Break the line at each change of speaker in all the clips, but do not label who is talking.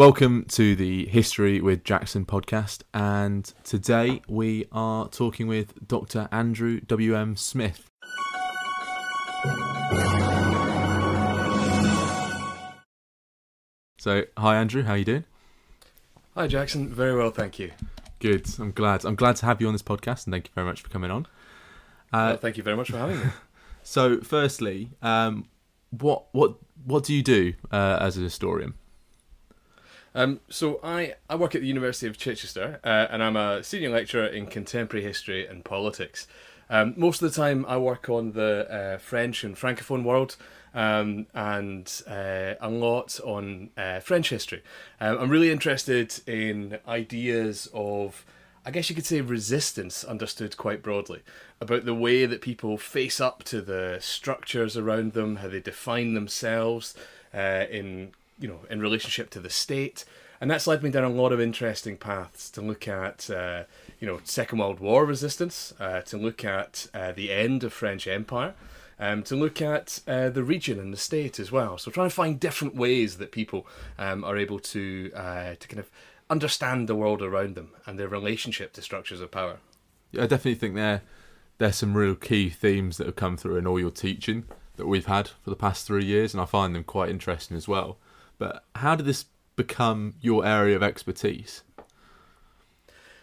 Welcome to the History with Jackson podcast, and today we are talking with Dr. Andrew W.M. Smith. So, hi Andrew, how you doing?
Hi Jackson, very well, thank you.
Good. I'm glad. I'm glad to have you on this podcast, and thank you very much for coming on.
Uh, well, thank you very much for having me.
So, firstly, um, what what what do you do uh, as a historian?
Um, so I, I work at the University of Chichester, uh, and I'm a senior lecturer in contemporary history and politics. Um, most of the time, I work on the uh, French and Francophone world, um, and uh, a lot on uh, French history. Um, I'm really interested in ideas of, I guess you could say, resistance, understood quite broadly, about the way that people face up to the structures around them, how they define themselves uh, in you know in relationship to the state, and that's led me down a lot of interesting paths to look at uh, you know Second World War resistance, uh, to look at uh, the end of French Empire. Um, to look at uh, the region and the state as well. So trying to find different ways that people um, are able to uh, to kind of understand the world around them and their relationship to structures of power.
Yeah, I definitely think there there's some real key themes that have come through in all your teaching that we've had for the past three years, and I find them quite interesting as well. But how did this become your area of expertise?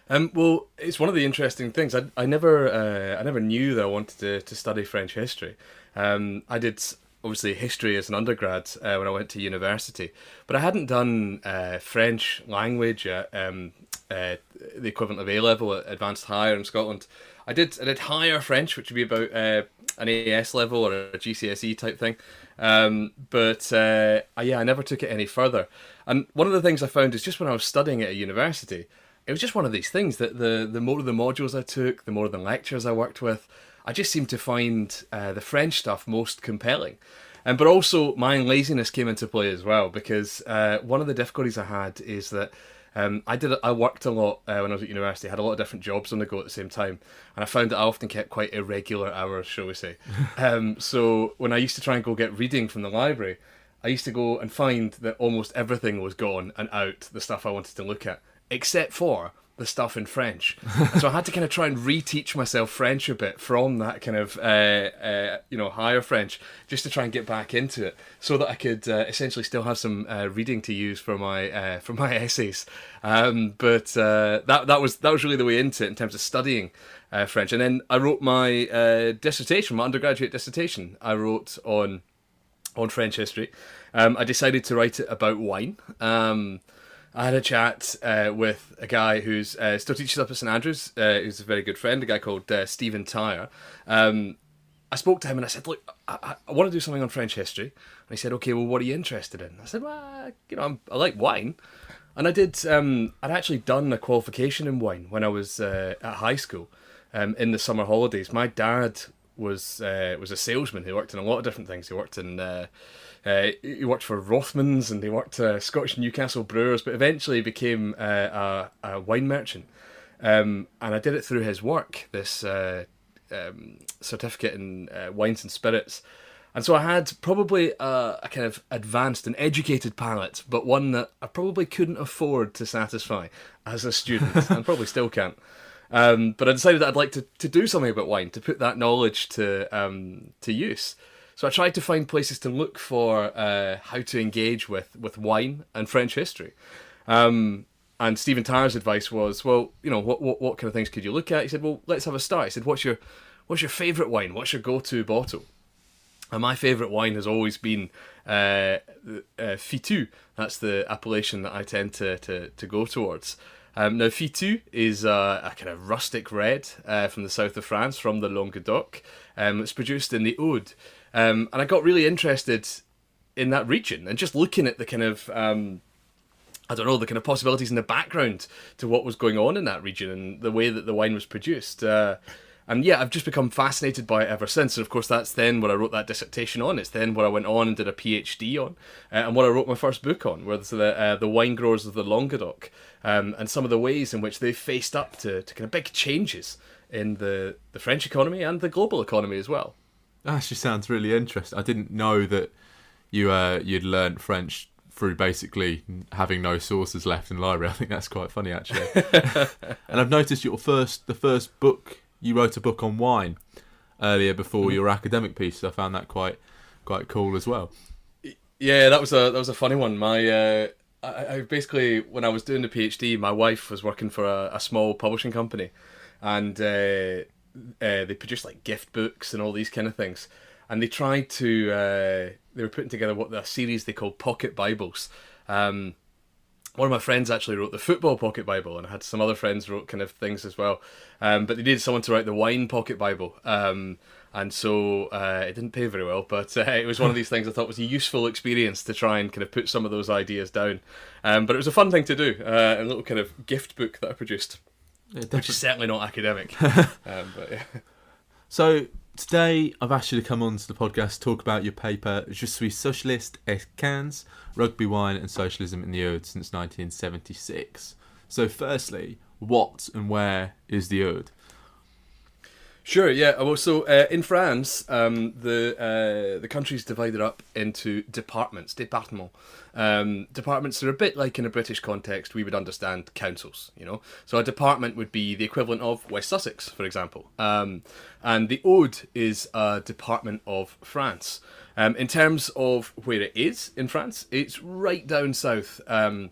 Um, well, it's one of the interesting things. I, I never uh, I never knew that I wanted to, to study French history. Um, I did obviously history as an undergrad uh, when I went to university, but I hadn't done uh, French language at um, uh, the equivalent of A level Advanced Higher in Scotland. I did I did higher French, which would be about uh, an AS level or a GCSE type thing. Um, but uh, yeah, I never took it any further. And one of the things I found is just when I was studying at a university, it was just one of these things that the the more of the modules I took, the more of the lectures I worked with, I just seemed to find uh, the French stuff most compelling. Um, but also my laziness came into play as well because uh, one of the difficulties I had is that um, I did. I worked a lot uh, when I was at university. I had a lot of different jobs on the go at the same time, and I found that I often kept quite irregular hours, shall we say. um, so when I used to try and go get reading from the library, I used to go and find that almost everything was gone and out. The stuff I wanted to look at, except for the stuff in French. so I had to kind of try and reteach myself French a bit from that kind of uh, uh, you know higher French, just to try and get back into it, so that I could uh, essentially still have some uh, reading to use for my uh, for my essays. Um, but uh, that that was that was really the way into it in terms of studying French. And then I wrote my dissertation, my undergraduate dissertation. I wrote on on French history. Um, I decided to write it about wine. Um, I had a chat uh, with a guy who's uh, still teaches up at St Andrews, uh, who's a very good friend, a guy called uh, Stephen Tyre. Um, I spoke to him and I said, "Look, I, I, want to do something on French history." And he said, "Okay, well, what are you interested in?" I said, "Well, you know, I'm, i like wine." And I did. Um, I'd actually done a qualification in wine when I was uh, at high school um, in the summer holidays. My dad was uh, was a salesman. He worked in a lot of different things. He worked in uh, he worked for Rothmans and he worked uh, Scottish Newcastle Brewers, but eventually became uh, a, a, wine merchant. Um, and I did it through his work, this uh, um, certificate in uh, wines and spirits. And so I had probably a, a, kind of advanced and educated palate, but one that I probably couldn't afford to satisfy as a student, and probably still can't. Um, but I decided that I'd like to, to do something about wine, to put that knowledge to um, to use. So I tried to find places to look for uh, how to engage with, with wine and French history. Um, and Stephen Tyre's advice was, well, you know, what, what, what kind of things could you look at? He said, well, let's have a start. He said, what's your what's your favourite wine? What's your go-to bottle? And my favourite wine has always been uh, uh, Fitou. That's the appellation that I tend to, to, to go towards. Um, now, Fitou is a kind of rustic red uh, from the south of France, from the Languedoc. Um, it's produced in the Aude. Um, and I got really interested in that region and just looking at the kind of um, I don't know the kind of possibilities in the background to what was going on in that region and the way that the wine was produced. Uh, and yeah, I've just become fascinated by it ever since. And of course, that's then what I wrote that dissertation on. It's then what I went on and did a PhD on, uh, and what I wrote my first book on, where the uh, the wine growers of the Languedoc, um, and some of the ways in which they faced up to, to kind of big changes in the the French economy and the global economy as well.
That actually sounds really interesting. I didn't know that you uh, you'd learned French through basically having no sources left in the library. I think that's quite funny actually. and I've noticed your first the first book you wrote a book on wine earlier before mm-hmm. your academic piece. I found that quite quite cool as well.
Yeah, that was a that was a funny one. My uh, I, I, basically when I was doing the PhD, my wife was working for a, a small publishing company, and uh, uh, they produced like gift books and all these kind of things. And they tried to uh, they were putting together what the series they called pocket Bibles. Um, one of my friends actually wrote the football pocket Bible, and I had some other friends wrote kind of things as well. Um, but they needed someone to write the wine pocket Bible. Um, and so uh, it didn't pay very well, but uh, it was one of these things I thought was a useful experience to try and kind of put some of those ideas down. Um, but it was a fun thing to do, uh, a little kind of gift book that I produced, which is certainly not academic. um, but yeah.
So today I've asked you to come on to the podcast talk about your paper Je suis socialiste et quinze, Rugby, Wine and Socialism in the Aude since 1976. So firstly, what and where is the Aude?
Sure. Yeah. Well, so uh, in France, um, the uh, the divided up into departments, départements. Um, departments are a bit like in a British context, we would understand councils. You know, so a department would be the equivalent of West Sussex, for example. Um, and the Aude is a department of France. Um, in terms of where it is in France, it's right down south um,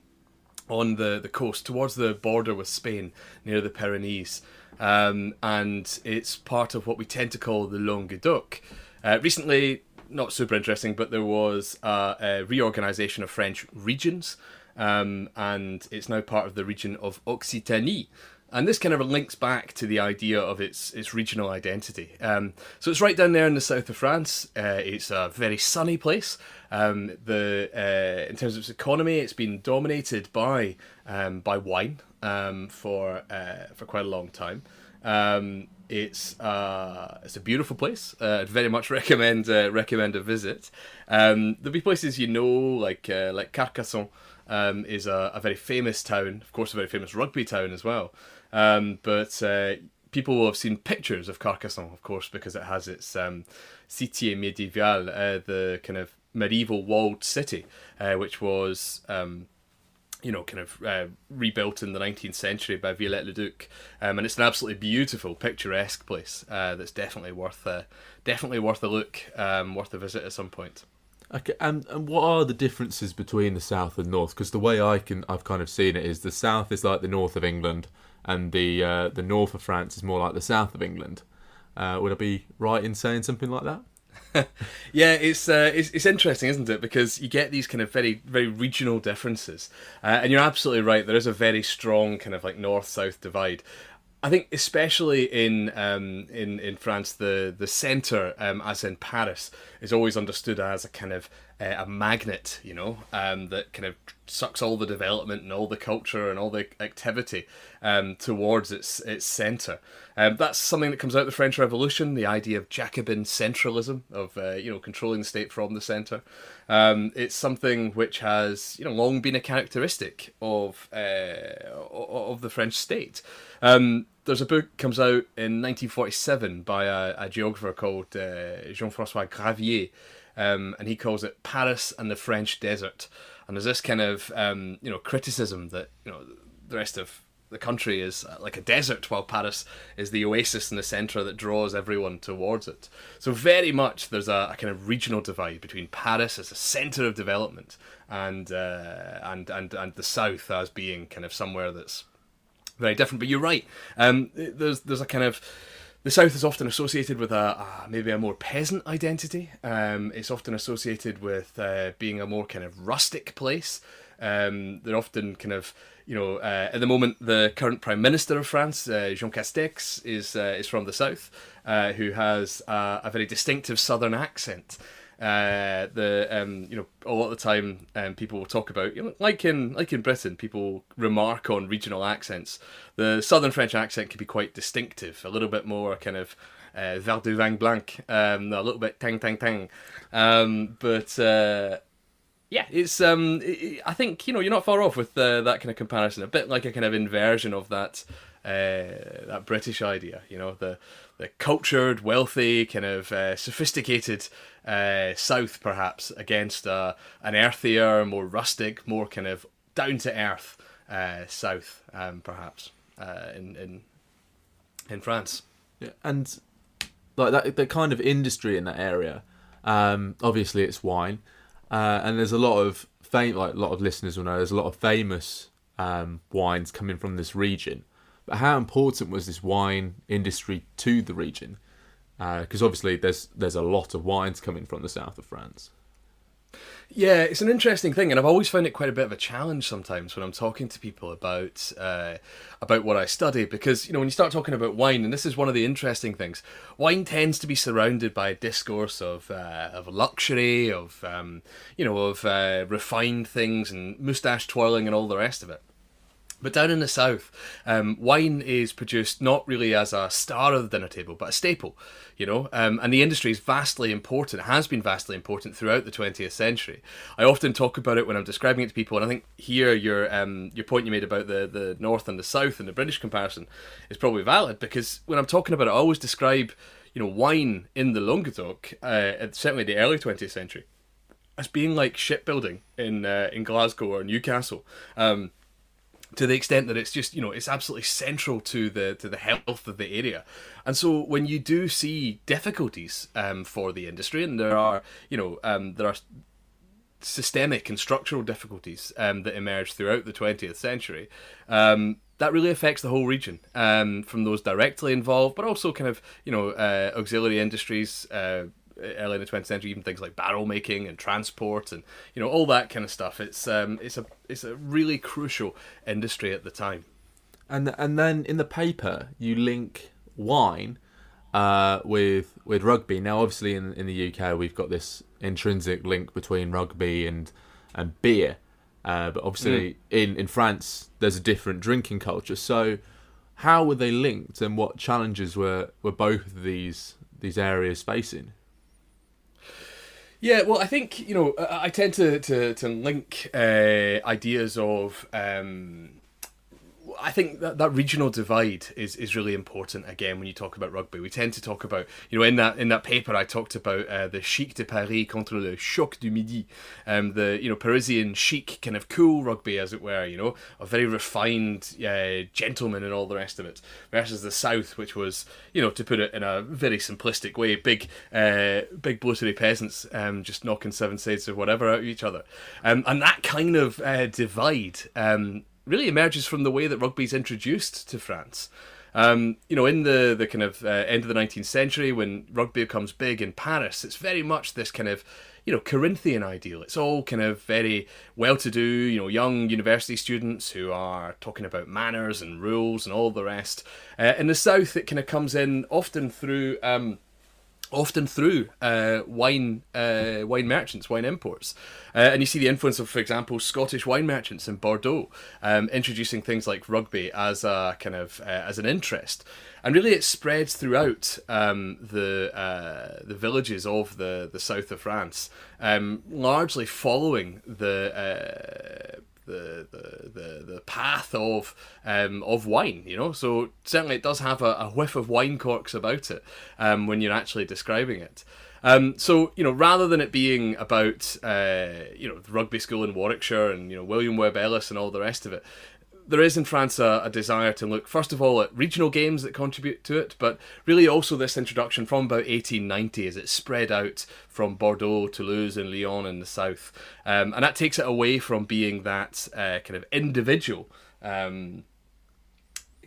on the the coast, towards the border with Spain, near the Pyrenees um, and it's part of what we tend to call the Languedoc. Uh, recently, not super interesting, but there was a, a reorganisation of French regions, um, and it's now part of the region of Occitanie. And this kind of links back to the idea of its its regional identity. Um, so it's right down there in the south of France. Uh, it's a very sunny place. Um, the uh, in terms of its economy, it's been dominated by um, by wine um, for uh, for quite a long time. Um, it's uh, it's a beautiful place. Uh, I'd very much recommend uh, recommend a visit. Um, there'll be places you know like like Carcassonne is a, a, very famous town, of course, a very famous rugby town as well. Um, but uh, people will have seen pictures of Carcassonne, of course, because it has its um, Cité médiévale, uh, the kind of medieval walled city, which was um, you know, kind of uh, rebuilt in the 19th century by Viollet-le-Duc, um, and it's an absolutely beautiful, picturesque place uh, that's definitely worth a, definitely worth a look, um, worth a visit at some point.
Okay, and and what are the differences between the south and north? Because the way I can, I've kind of seen it is the south is like the north of England, and the uh, the north of France is more like the south of England. Uh, would I be right in saying something like that?
yeah, it's, uh, it's it's interesting, isn't it? Because you get these kind of very very regional differences, uh, and you're absolutely right. There is a very strong kind of like north south divide. I think especially in um, in in France, the the centre, um, as in Paris, is always understood as a kind of uh, a magnet, you know, um, that kind of sucks all the development and all the culture and all the activity um, towards its its centre. Um, that's something that comes out of the French Revolution, the idea of Jacobin centralism, of uh, you know controlling the state from the centre. Um, it's something which has you know long been a characteristic of uh, of the French state. Um, there's a book comes out in 1947 by a, a geographer called uh, Jean-François Gravier um, and he calls it Paris and the French Desert. And there's this kind of um, you know criticism that you know the rest of the country is uh, like a desert, while Paris is the oasis in the centre that draws everyone towards it. So very much there's a, a kind of regional divide between Paris as a centre of development and uh, and and and the south as being kind of somewhere that's very different. But you're right. Um, there's there's a kind of the South is often associated with a, maybe a more peasant identity. Um, it's often associated with uh, being a more kind of rustic place. Um, they're often kind of you know uh, at the moment the current prime minister of France uh, Jean Castex is uh, is from the south, uh, who has a very distinctive southern accent. Uh, the um, you know a lot of the time um, people will talk about you know like in like in Britain people remark on regional accents. The southern French accent can be quite distinctive, a little bit more kind of uh, verre de vin blanc, um, a little bit tang tang tang, um, but. Uh, yeah, it's um, it, I think you know you're not far off with uh, that kind of comparison. A bit like a kind of inversion of that uh, that British idea. You know, the the cultured, wealthy, kind of uh, sophisticated uh, South, perhaps against uh, an earthier, more rustic, more kind of down to earth uh, South, um, perhaps in in in France.
Yeah, and like that, the kind of industry in that area. Um, obviously, it's wine, and there's a lot of fame. Like a lot of listeners will know, there's a lot of famous um, wines coming from this region. But how important was this wine industry to the region? Because uh, obviously, there's there's a lot of wines coming from the south of France.
Yeah, it's an interesting thing, and I've always found it quite a bit of a challenge sometimes when I'm talking to people about uh, about what I study, because you know when you start talking about wine, and this is one of the interesting things, wine tends to be surrounded by a discourse of uh, of luxury, of um, you know of uh, refined things and moustache twirling and all the rest of it. But down in the south, um, wine is produced not really as a star of the dinner table, but a staple, you know. Um, and the industry is vastly important, it has been vastly important throughout the 20th century. I often talk about it when I'm describing it to people, and I think here your um, your point you made about the, the north and the south and the British comparison is probably valid because when I'm talking about it, I always describe, you know, wine in the Languedoc, uh, certainly the early 20th century, as being like shipbuilding in uh, in Glasgow or Newcastle. Um, to the extent that it's just you know it's absolutely central to the to the health of the area. And so when you do see difficulties um, for the industry and there are you know um, there are systemic and structural difficulties um, that emerge throughout the 20th century um, that really affects the whole region um, from those directly involved but also kind of you know uh, auxiliary industries uh, early in the 20th century, even things like barrel making and transport and you know all that kind of stuff. It's um, it's a it's a really crucial industry at the time.
And and then in the paper you link wine uh, with with rugby. Now, obviously in in the UK we've got this intrinsic link between rugby and and beer, uh, but obviously mm. in in France there's a different drinking culture. So how were they linked, and what challenges were were both of these these areas facing?
Yeah, well, I think you know I tend to to to link uh, ideas of um, I think that, that regional divide is, is really important again when you talk about rugby. We tend to talk about you know in that in that paper I talked about uh, the chic de Paris contre le choc du midi, um, the you know Parisian chic kind of cool rugby as it were, you know a very refined uh, gentleman and all the rest of it, versus the South, which was you know to put it in a very simplistic way, big uh, big bloated peasants um, just knocking seven sides or whatever out of each other, um, and that kind of uh, divide. Um, really emerges from the way that rugby is introduced to France. Um, you know, in the the kind of uh, end of the 19th century, when rugby becomes big in Paris, it's very much this kind of you know Corinthian ideal. It's all kind of very well-to-do, you know, young university students who are talking about manners and rules and all the rest. Uh, in the south, it kind of comes in often through. Um, often through uh, wine uh, wine merchants, wine imports. Uh, and you see the influence of, for example, Scottish wine merchants in Bordeaux, um, introducing things like rugby as a kind of uh, as an interest. And really, it spreads throughout um, the uh, the villages of the, the south of France, um, largely following the uh, the the the, the path of um, of wine, you know. So certainly it does have a, a whiff of wine corks about it um, when you're actually describing it. Um, so you know, rather than it being about uh, you know rugby school in Warwickshire and you know William Webb Ellis and all the rest of it, there is in France a, a, desire to look first of all at regional games that contribute to it, but really also this introduction from about 1890 as it spread out from Bordeaux, Toulouse, and Lyon in the south, um, and that takes it away from being that uh, kind of individual. Um,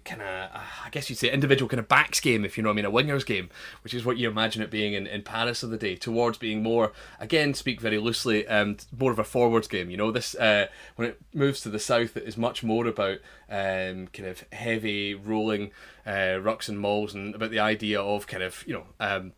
kind of, uh, I guess you'd say, individual kind of backs game, if you know what I mean, a wingers game, which is what you imagine it being in, in Paris of the day, towards being more, again, speak very loosely, um, more of a forwards game. You know, this uh, when it moves to the south, it is much more about um, kind of heavy rolling uh, rucks and mauls, and about the idea of kind of you know. Um,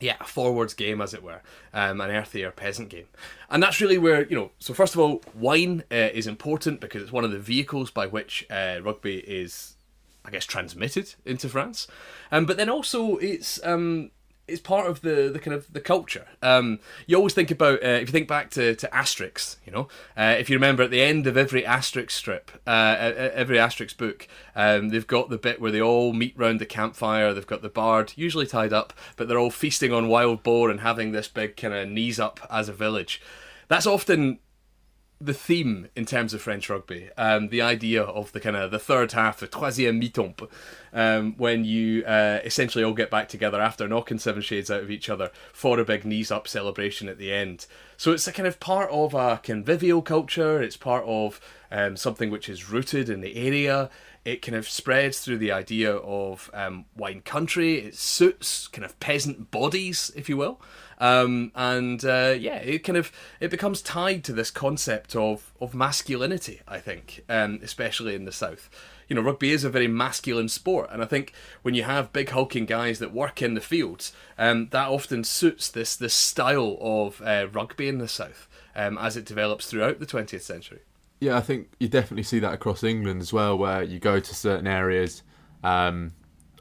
yeah, a forwards game, as it were, um, an earthier peasant game. And that's really where, you know, so first of all, wine uh, is important because it's one of the vehicles by which uh, rugby is, I guess, transmitted into France. Um, but then also, it's um, it's part of the, the kind of the culture. Um, you always think about uh, if you think back to, to Asterix, you know, uh, if you remember at the end of every Asterix strip, uh, every Asterix book, um, they've got the bit where they all meet round the campfire. They've got the bard, usually tied up, but they're all feasting on wild boar and having this big kind of knees up as a village. That's often the theme in terms of French rugby, um, the idea of the kind of the third half, the troisième mi-temps, um, when you uh, essentially all get back together after knocking seven shades out of each other for a big knees up celebration at the end. So it's a kind of part of a convivial culture. It's part of um, something which is rooted in the area. It kind of spreads through the idea of um, wine country. It suits kind of peasant bodies, if you will. Um, and uh, yeah, it kind of it becomes tied to this concept of of masculinity. I think, um, especially in the south. You know, rugby is a very masculine sport, and I think when you have big hulking guys that work in the fields, um, that often suits this this style of uh, rugby in the south um, as it develops throughout the 20th century.
Yeah, I think you definitely see that across England as well, where you go to certain areas. Um,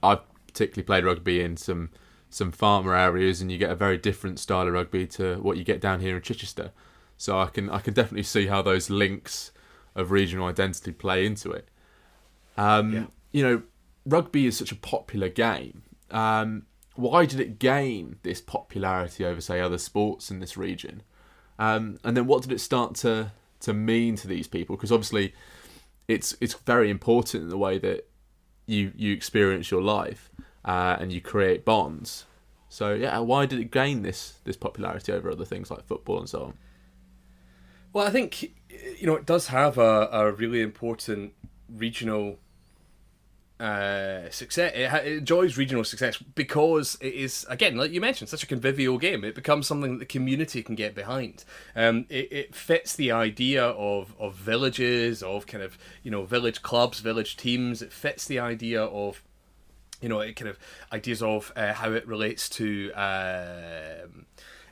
I've particularly played rugby in some some farmer areas, and you get a very different style of rugby to what you get down here in Chichester. So I can I can definitely see how those links of regional identity play into it. Um, yeah. You know, rugby is such a popular game. Um, why did it gain this popularity over, say, other sports in this region? Um, and then what did it start to to mean to these people? Because obviously, it's it's very important in the way that you you experience your life uh, and you create bonds. So yeah, why did it gain this this popularity over other things like football and so on?
Well, I think you know it does have a, a really important regional uh, success. It, it, enjoys regional success because it is, again, like you mentioned, such a convivial game. It becomes something that the community can get behind. Um, it, it fits the idea of, of villages, of kind of you know village clubs, village teams. It fits the idea of you know, kind of ideas of uh, how it relates to. Um,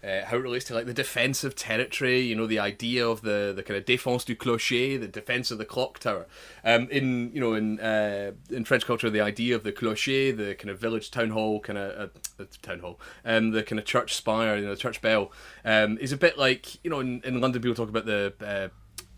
uh, how it relates to like the defense of territory, you know, the idea of the, the kind of défense du clocher, the defense of the clock tower. Um, in you know in uh, in French culture, the idea of the clocher, the kind of village town hall, kind of uh, town hall, um, the kind of church spire, you know, the church bell, um, is a bit like you know in, in London people talk about the uh,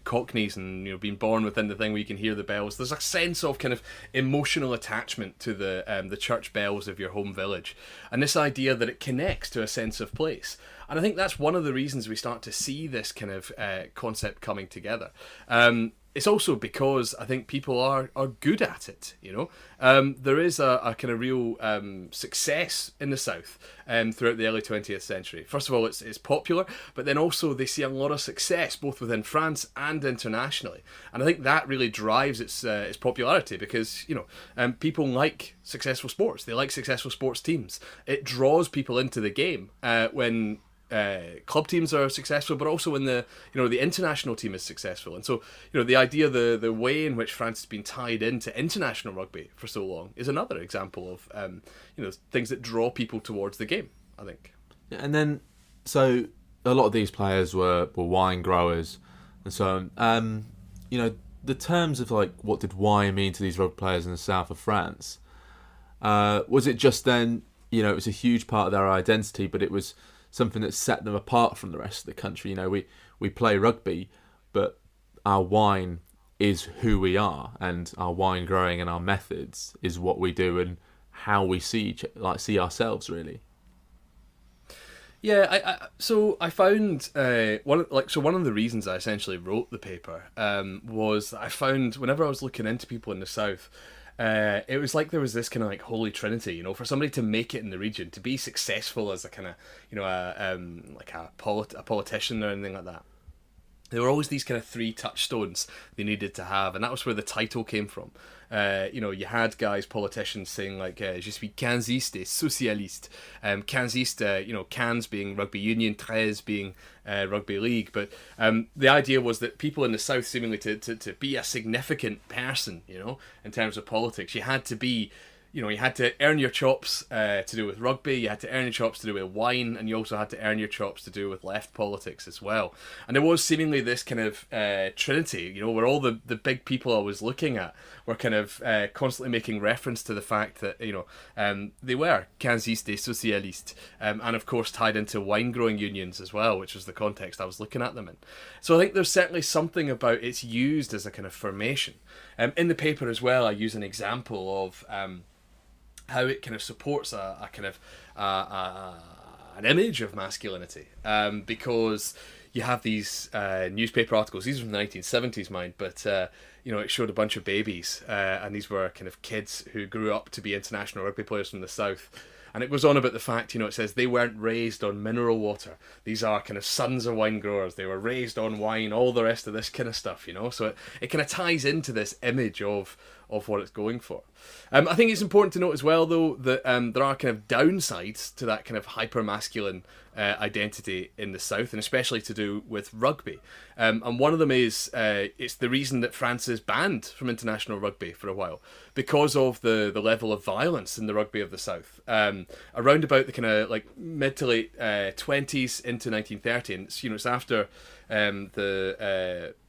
cockneys and you know being born within the thing where you can hear the bells there's a sense of kind of emotional attachment to the um, the church bells of your home village. And this idea that it connects to a sense of place. And i think that's one of the reasons we start to see this kind of uh, concept coming together. Um, it's also because I think people are, are good at it. You know, um, there is a, a, kind of real um, success in the south um, throughout the early twentieth century. First of all, it's it's popular, but then also they see a lot of success both within France and internationally, and I think that really drives its uh, its popularity because you know um, people like successful sports. They like successful sports teams. It draws people into the game uh, when uh, club teams are successful, but also when the you know the international team is successful. And so you know the idea, the the way in which France has been tied into international rugby for so long is another example of um, you know things that draw people towards the game. I think.
And then so a lot of these players were were wine growers, and so um, you know the terms of like what did wine mean to these rugby players in the south of France. Uh, was it just then you know it was a huge part of their identity, but it was something that set them apart from the rest of the country. You know, we we play rugby, but our wine is who we are, and our wine growing and our methods is what we do and how we see each, like see ourselves really.
Yeah, I, I so I found uh, one like so one of the reasons I essentially wrote the paper um, was I found whenever I was looking into people in the south, uh, it was like there was this kind of like holy trinity, you know, for somebody to make it in the region, to be successful as a kind of, you know, a, um, like a, polit- a politician or anything like that. There were always these kind of three touchstones they needed to have, and that was where the title came from. Uh, you know, you had guys, politicians saying like, uh, "Je suis et socialiste." Um, quinziste, uh, you know, Quinze being rugby union, treize being uh, rugby league. But um, the idea was that people in the south, seemingly to, to to be a significant person, you know, in terms of politics, you had to be you know, you had to earn your chops uh, to do with rugby, you had to earn your chops to do with wine, and you also had to earn your chops to do with left politics as well. And there was seemingly this kind of uh, trinity, you know, where all the, the big people I was looking at were kind of uh, constantly making reference to the fact that, you know, um, they were quinzistes, socialistes, um, and of course tied into wine growing unions as well, which was the context I was looking at them in. So I think there's certainly something about it's used as a kind of formation. Um, in the paper as well, I use an example of. Um, how it kind of supports a, a kind of an image of masculinity um, because you have these uh, newspaper articles. These are from the 1970s, mind, but uh, you know it showed a bunch of babies, uh, and these were kind of kids who grew up to be international rugby players from the south. And it goes on about the fact, you know, it says they weren't raised on mineral water. These are kind of sons of wine growers. They were raised on wine, all the rest of this kind of stuff, you know. So it, it kind of ties into this image of of what it's going for. Um, I think it's important to note as well, though, that um, there are kind of downsides to that kind of hyper masculine uh, identity in the South, and especially to do with rugby. Um, and one of them is uh, it's the reason that France is banned from international rugby for a while because of the, the level of violence in the rugby of the South. Um, around about the kind of like mid to late uh, 20s into 1930, and it's, you know, it's after um, the uh,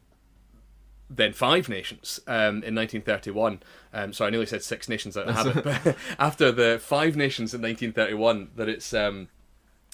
then five nations um, in 1931. Um, so I nearly said six nations out of habit, but after the five nations in 1931, that it's um,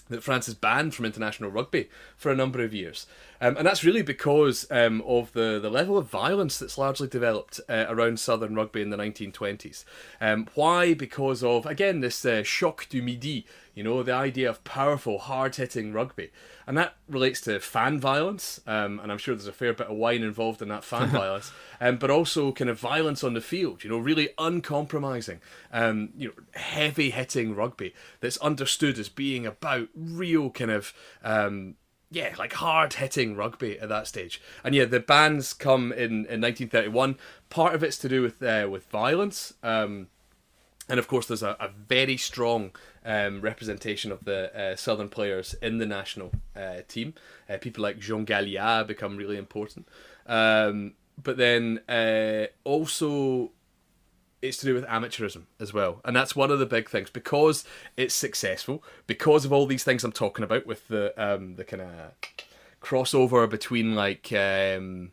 that France is banned from international rugby for a number of years. Um, and that's really because um, of the, the level of violence that's largely developed uh, around southern rugby in the 1920s. Um, why? Because of, again, this uh, choc du midi, you know, the idea of powerful, hard hitting rugby. And that relates to fan violence, um, and I'm sure there's a fair bit of wine involved in that fan violence, um, but also kind of violence on the field, you know, really uncompromising, um, you know, heavy hitting rugby that's understood as being about real kind of um, yeah, like hard hitting rugby at that stage. And yeah, the bans come in, in 1931. Part of it's to do with uh, with violence. Um, and of course, there's a, a very strong um, representation of the uh, southern players in the national uh, team. Uh, people like Jean Galia become really important. Um, but then uh, also it's to do with amateurism as well. And that's one of the big things. Because it's successful because of all these things i'm talking about with the um the kind of crossover between like um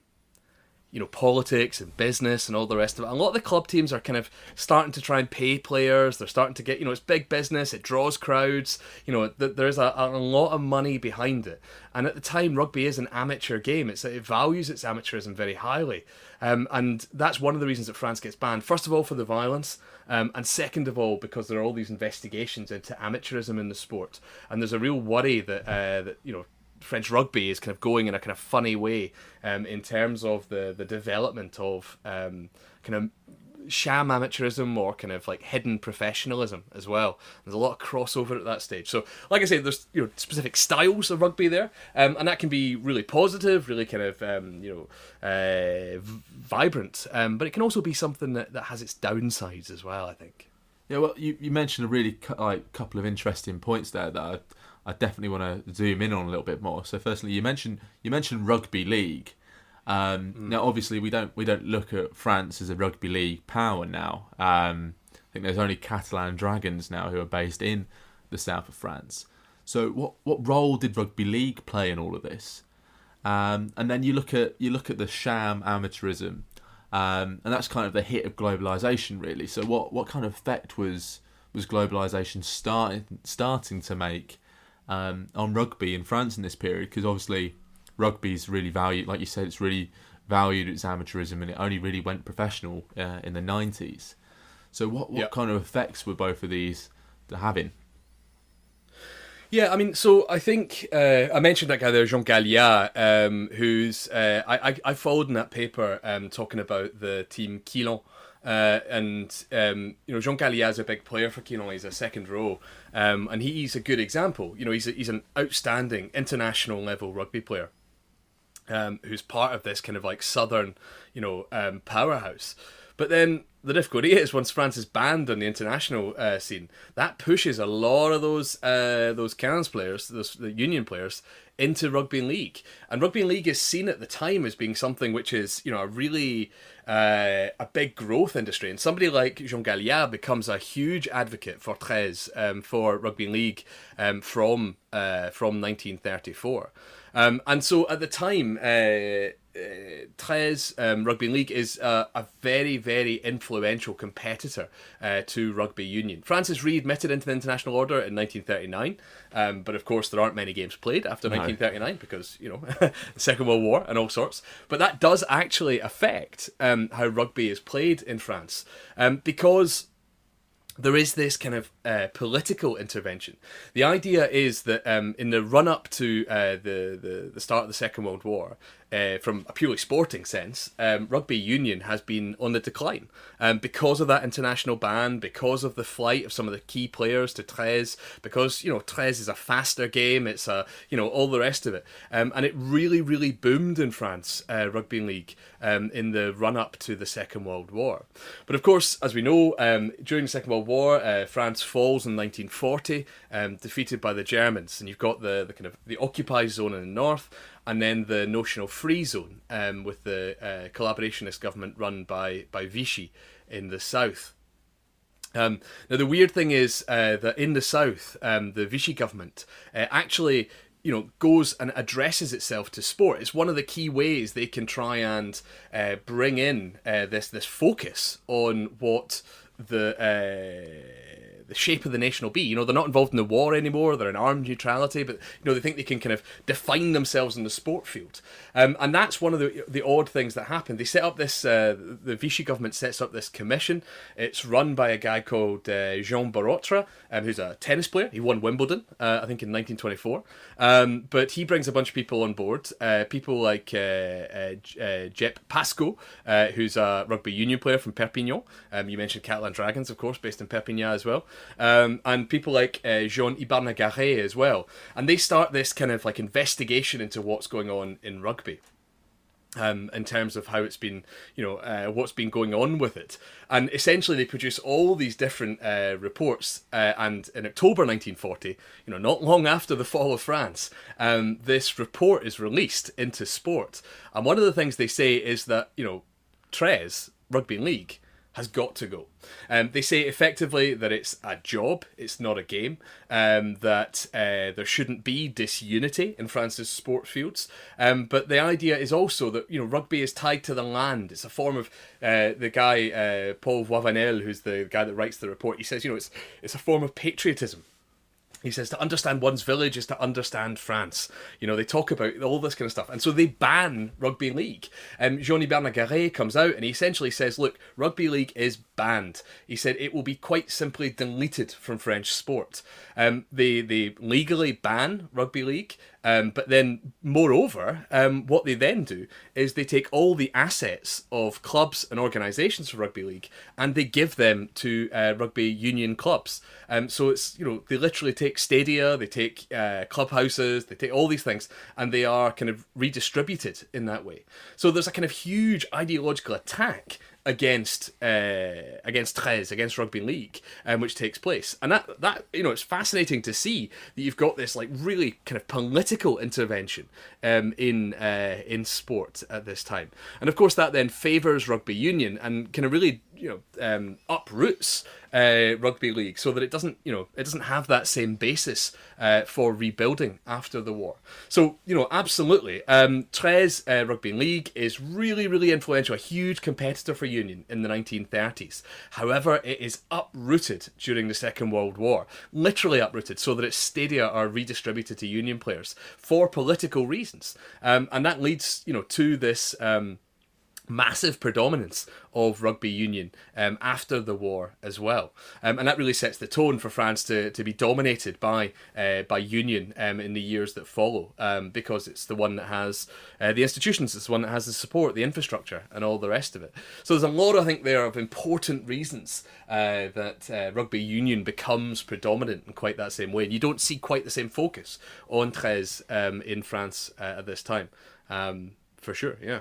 you know politics and business and all the rest of it. A lot of the club teams are kind of starting to try and pay players. They're starting to get you know it's big business. It draws crowds. You know th- there's a, a lot of money behind it. And at the time, rugby is an amateur game. It's it values its amateurism very highly, um, and that's one of the reasons that France gets banned. First of all, for the violence, um, and second of all, because there are all these investigations into amateurism in the sport, and there's a real worry that uh, that you know French rugby is kind of going in a kind of funny way um, in terms of the the development of um, kind of sham amateurism or kind of like hidden professionalism as well. There's a lot of crossover at that stage. So, like I say, there's you know specific styles of rugby there, um, and that can be really positive, really kind of um, you know uh, vibrant. Um, but it can also be something that, that has its downsides as well. I think.
Yeah, well, you, you mentioned a really like couple of interesting points there that I, I definitely want to zoom in on a little bit more. So, firstly, you mentioned you mentioned rugby league. Um, mm. Now, obviously, we don't we don't look at France as a rugby league power now. Um, I think there's only Catalan Dragons now who are based in the south of France. So, what what role did rugby league play in all of this? Um, and then you look at you look at the sham amateurism, um, and that's kind of the hit of globalization, really. So, what what kind of effect was was globalization starting starting to make um, on rugby in France in this period because obviously rugby is really valued, like you said, it's really valued its amateurism and it only really went professional uh, in the 90s. So, what, what yep. kind of effects were both of these having?
Yeah, I mean, so I think uh, I mentioned that guy there, Jean Galia, um, who's uh, I, I, I followed in that paper um, talking about the team Quillan. Uh, and um, you know Jean Galia is a big player for Quillan. He's a second row, um, and he's a good example. You know, he's a, he's an outstanding international level rugby player, um, who's part of this kind of like southern, you know, um, powerhouse. But then the difficulty is once France is banned on the international uh, scene, that pushes a lot of those uh, those Quinze players, those the Union players, into rugby league. And rugby league is seen at the time as being something which is you know a really uh, a big growth industry. And somebody like Jean Galia becomes a huge advocate for 13 um, for rugby league um, from uh, from 1934. Um, and so at the time, uh, uh, 13 um, Rugby League is uh, a very, very influential competitor uh, to rugby union. France is readmitted into the international order in 1939, um, but of course there aren't many games played after no. 1939 because you know the Second World War and all sorts. But that does actually affect um, how rugby is played in France um, because there is this kind of uh, political intervention. The idea is that um, in the run up to uh, the, the, the start of the Second World War, uh, from a purely sporting sense, um, rugby union has been on the decline. Um, because of that international ban, because of the flight of some of the key players to 13, because you know 13 is a faster game, it's a you know all the rest of it, um, and it really really boomed in France uh, rugby league um, in the run up to the Second World War. But of course, as we know, um, during the Second World War, uh, France falls in 1940, um, defeated by the Germans, and you've got the the kind of the occupied zone in the north and then the notion of free zone um, with the uh, collaborationist government run by, by Vichy in the south. Um, now, the weird thing is uh, that in the south, um, the Vichy government uh, actually you know goes and addresses itself to sport. It's one of the key ways they can try and uh, bring in uh, this this focus on what the uh, the shape of the nation will be. You know, they're not involved in the war anymore. They're in armed neutrality, but you know they think they can kind of define themselves in the sport field. Um, and that's one of the the odd things that happened. They set up this. Uh, the Vichy government sets up this commission. It's run by a guy called uh, Jean Borotra, um, who's a tennis player. He won Wimbledon, uh, I think, in 1924. Um, but he brings a bunch of people on board. Uh, people like uh, uh Jep Pascot, who's a rugby union player from Perpignan. Um, you mentioned Catalan Dragons, of course, based in Perpignan as well um, and people like uh, Jean Ybarnegaray as well. And they start this kind of like investigation into what's going on in rugby. Um, in terms of how it's been, you know, uh, what's been going on with it. And essentially, they produce all these different uh, reports. Uh, and in October 1940, you know, not long after the fall of France, um, this report is released into sport. And one of the things they say is that, you know, 13, Rugby League, has got to go. Um, they say effectively that it's a job, it's not a game, um, that uh, there shouldn't be disunity in France's sport fields. Um, but the idea is also that you know rugby is tied to the land. It's a form of uh, the guy uh, Paul Voivenel, who's the guy that writes the report. He says you know it's it's a form of patriotism. He says to understand one's village is to understand France. You know, they talk about all this kind of stuff. And so they ban rugby league. Um, Jean Ybarnegaray comes out and he essentially says, look, rugby league is banned. He said it will be quite simply deleted from French sport. Um, they, they legally ban rugby league. Um, but then, moreover, um, what they then do is they take all the assets of clubs and organisations for rugby league and they give them to uh, rugby union clubs. Um, so it's you know they literally take stadia, they take uh, clubhouses, they take all these things, and they are kind of redistributed in that way. So there's a kind of huge ideological attack against uh, against 13, against rugby league, um, which takes place, and that that you know it's fascinating to see that you've got this like really kind of political intervention um, in uh, in sport at this time, and of course that then favours rugby union and kind of really you know um, uproots uh, rugby league so that it doesn't you know it doesn't have that same basis uh, for rebuilding after the war. So you know absolutely, um, 13 uh, rugby league is really really influential, a huge competitor for Union in the 1930s. However, it is uprooted during the Second World War, literally uprooted, so that its stadia are redistributed to Union players for political reasons, um, and that leads you know to this. Um, massive predominance of rugby union um, after the war as well, um, and that really sets the tone for France to, to be dominated by uh, by union um, in the years that follow, um, because it's the one that has uh, the institutions, it's the one that has the support, the infrastructure, and all the rest of it. So there's a lot, I think, there of important reasons uh, that uh, rugby union becomes predominant in quite that same way, and you don't see quite the same focus on 13 um, in France uh, at this time, um, for sure. Yeah.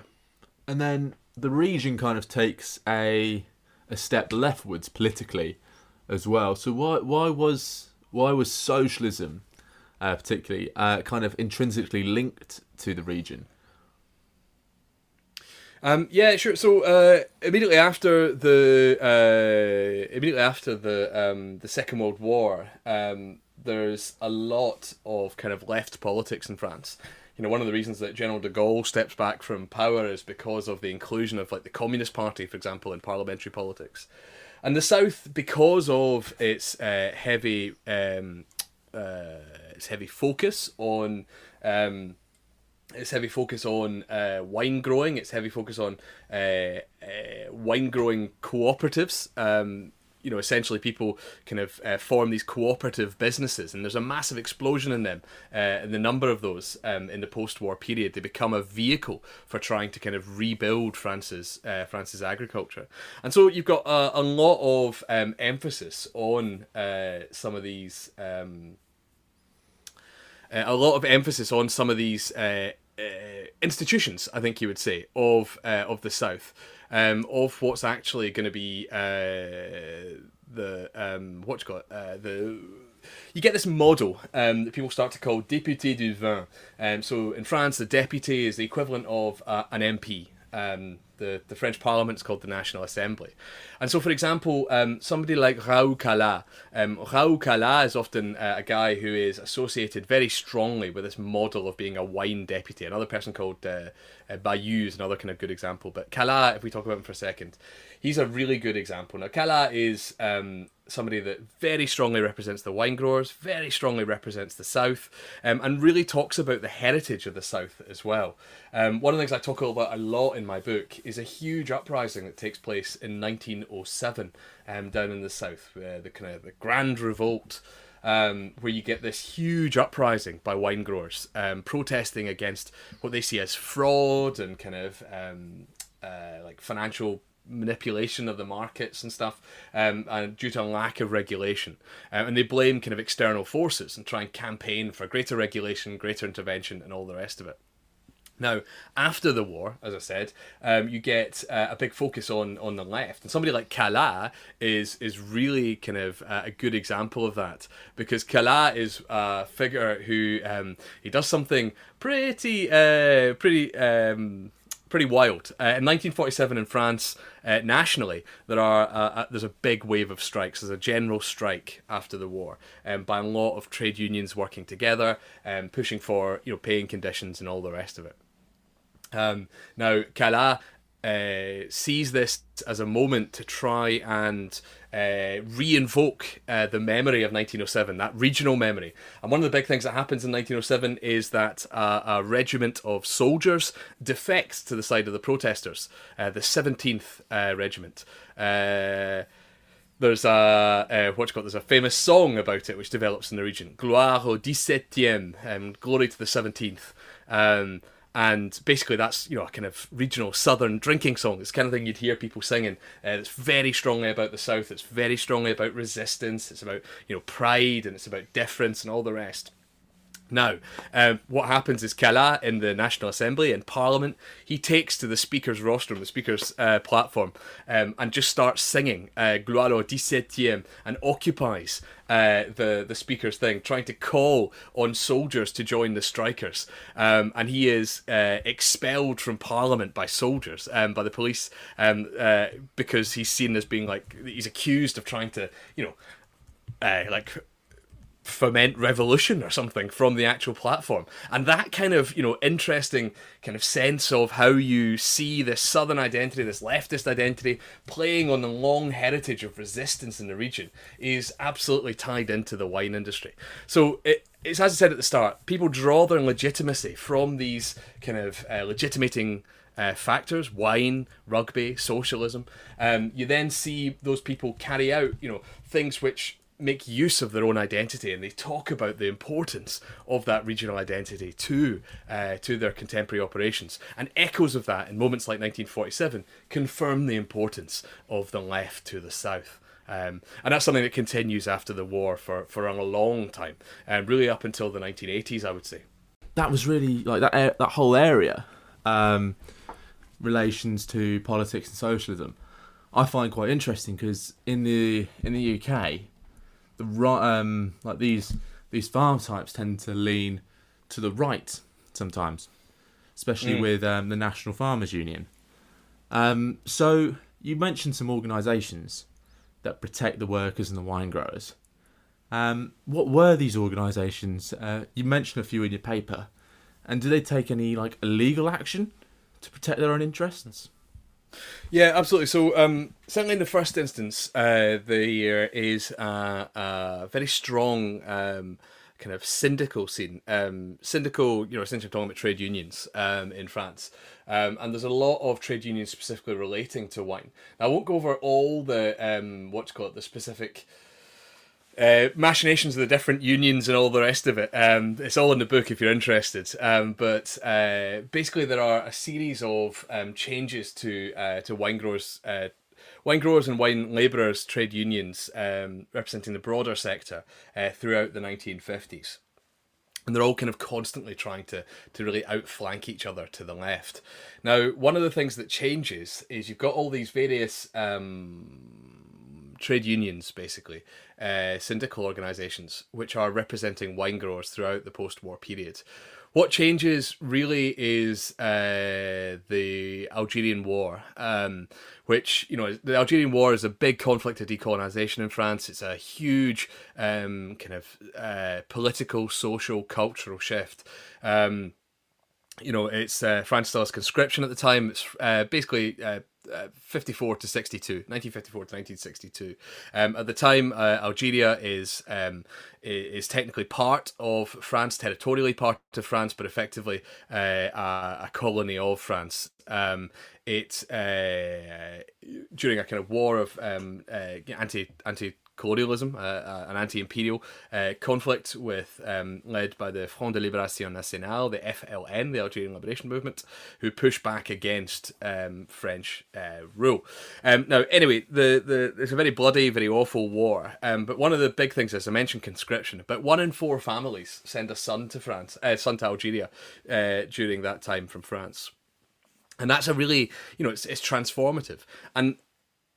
And then the region kind of takes a a step leftwards politically as well. So why why was why was socialism uh, particularly uh, kind of intrinsically linked to the region?
Um, yeah, sure. So uh, immediately after the uh, immediately after the um, the Second World War, um, there's a lot of kind of left politics in France. You know, one of the reasons that General de Gaulle steps back from power is because of the inclusion of like the Communist Party, for example, in parliamentary politics, and the South because of its uh, heavy um, uh, its heavy focus on. Um, its heavy focus on uh, wine growing, its heavy focus on uh, uh, wine growing cooperatives. Um, you know, essentially, people kind of uh, form these cooperative businesses, and there's a massive explosion in them, uh, in the number of those um, in the post-war period. They become a vehicle for trying to kind of rebuild France's uh, France's agriculture, and so you've got a, a lot of um, emphasis on some of these. Um, uh, a lot of emphasis on some of these uh, uh, institutions, I think you would say, of uh, of the South, um, of what's actually going to be uh, the um, what you uh, the. You get this model um, that people start to call député du vin. Um, so in France, the député is the equivalent of an MP. Um, the, the French Parliament is called the National Assembly. And so, for example, um, somebody like Raoul Calas, um, Raoul Calas is often uh, a guy who is associated very strongly with this model of being a wine deputy. Another person called uh, uh, Bayeux is another kind of good example. But Calas, if we talk about him for a second, he's a really good example. Now, Calas is um, somebody that very strongly represents the wine growers, very strongly represents the South, um, and really talks about the heritage of the South as well. Um, one of the things I talk about a lot in my book is a huge uprising that takes place in 1907 um, down in the South, uh, the kind of the Grand Revolt. Um, where you get this huge uprising by wine growers um, protesting against what they see as fraud and kind of um, uh, like financial manipulation of the markets and stuff, um, and due to a lack of regulation. Um, and they blame kind of external forces and try and campaign for greater regulation, greater intervention, and all the rest of it. Now, after the war, as I said, um, you get uh, a big focus on on the left, and somebody like Calas is is really kind of uh, a good example of that because Calas is a figure who um, he does something pretty uh, pretty um, pretty wild. Uh, in 1947 in France, uh, nationally, there are uh, uh, there's a big wave of strikes. There's a general strike after the war um, by a lot of trade unions working together and um, pushing for you know paying conditions and all the rest of it. Um, now, Calas uh, sees this as a moment to try and uh, re-invoke uh, the memory of 1907, that regional memory. And one of the big things that happens in 1907 is that uh, a regiment of soldiers defects to the side of the protesters, uh, the 17th uh, Regiment. Uh, there's a what you there's a famous song about it which develops in the region. Gloire au 17e, um, glory to the 17th. Um, and basically that's you know a kind of regional southern drinking song. It's kind of thing you'd hear people singing. Uh, it's very strongly about the south. It's very strongly about resistance. It's about you know pride and it's about difference and all the rest now, um, what happens is Calas in the National Assembly in Parliament, he takes to the Speaker's rostrum, the Speaker's uh, platform, um, and just starts singing uh, Gloire au 17e and occupies uh, the, the Speaker's thing, trying to call on soldiers to join the strikers. Um, and he is uh, expelled from Parliament by soldiers, um, by the police, um, uh, because he's seen as being like, he's accused of trying to, you know, uh, like foment revolution or something from the actual platform. And that kind of you know interesting kind of sense of how you see this southern identity this leftist identity playing on the long heritage of resistance in the region is absolutely tied into the wine industry. So it, it's as i said at the start people draw their legitimacy from these kind of uh, legitimating uh, factors wine rugby socialism. Um, you then see those people carry out you know things which make use of their own identity and they talk about the importance of that regional identity to uh, to their contemporary operations. And echoes of that in moments like 1947 confirm the importance of the left to the south. Um, and that's something that continues after the war for, for a long time and really up until the 1980s I would say.
That was really like that that whole area um, relations to politics and socialism, I find quite interesting because in the in the UK, the um like these these farm types tend to lean to the right sometimes, especially
Mm.
with um, the National Farmers Union. Um, so you mentioned some organisations that protect the workers and the wine growers. Um, what were these organisations? Uh, you mentioned a few in your paper, and do they take any like illegal action to protect their own interests?
Yeah, absolutely. So, um, certainly in the first instance, uh, there is a, a very strong um, kind of syndical scene. Um, syndical, you know, essentially talking about trade unions um, in France. Um, and there's a lot of trade unions specifically relating to wine. Now, I won't go over all the, um, what you call it, the specific uh, machinations of the different unions and all the rest of it. Um, it's all in the book if you're interested. Um, but uh, basically, there are a series of um, changes to uh, to wine growers. Uh, Wine growers and wine labourers trade unions um, representing the broader sector uh, throughout the 1950s and they're all kind of constantly trying to to really outflank each other to the left. Now, one of the things that changes is you've got all these various um, trade unions, basically, uh, syndical organisations, which are representing wine growers throughout the post-war period. What changes really is uh, the Algerian War, um, which you know the Algerian War is a big conflict of decolonization in France. It's a huge um, kind of uh, political, social, cultural shift. Um, you know, it's uh, France still conscription at the time. It's uh, basically uh, uh, 54 to 62, 1954 to 1962. Um, at the time, uh, Algeria is um, is technically part of France, territorially part of France, but effectively uh, a, a colony of France. Um, it uh, during a kind of war of um, anti anti colonialism, uh, uh, an anti-imperial uh, conflict with um, led by the Front de Libération Nationale, the FLN, the Algerian Liberation Movement, who pushed back against um, French uh, rule. Um, now, anyway, the, the it's a very bloody, very awful war. Um, but one of the big things, as I mentioned, conscription. But one in four families send a son to France, uh, son to Algeria uh, during that time from France and that's a really you know it's, it's transformative and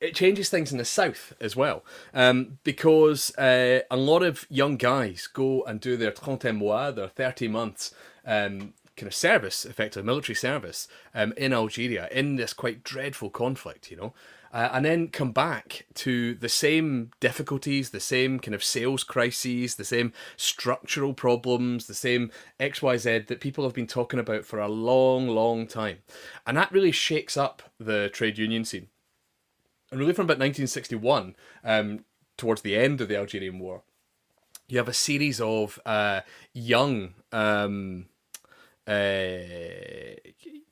it changes things in the south as well um, because uh, a lot of young guys go and do their 30 mois their 30 months um, kind of service effectively military service um, in algeria in this quite dreadful conflict you know uh, and then come back to the same difficulties, the same kind of sales crises, the same structural problems, the same XYZ that people have been talking about for a long, long time. And that really shakes up the trade union scene. And really, from about 1961, um, towards the end of the Algerian War, you have a series of uh, young um, uh,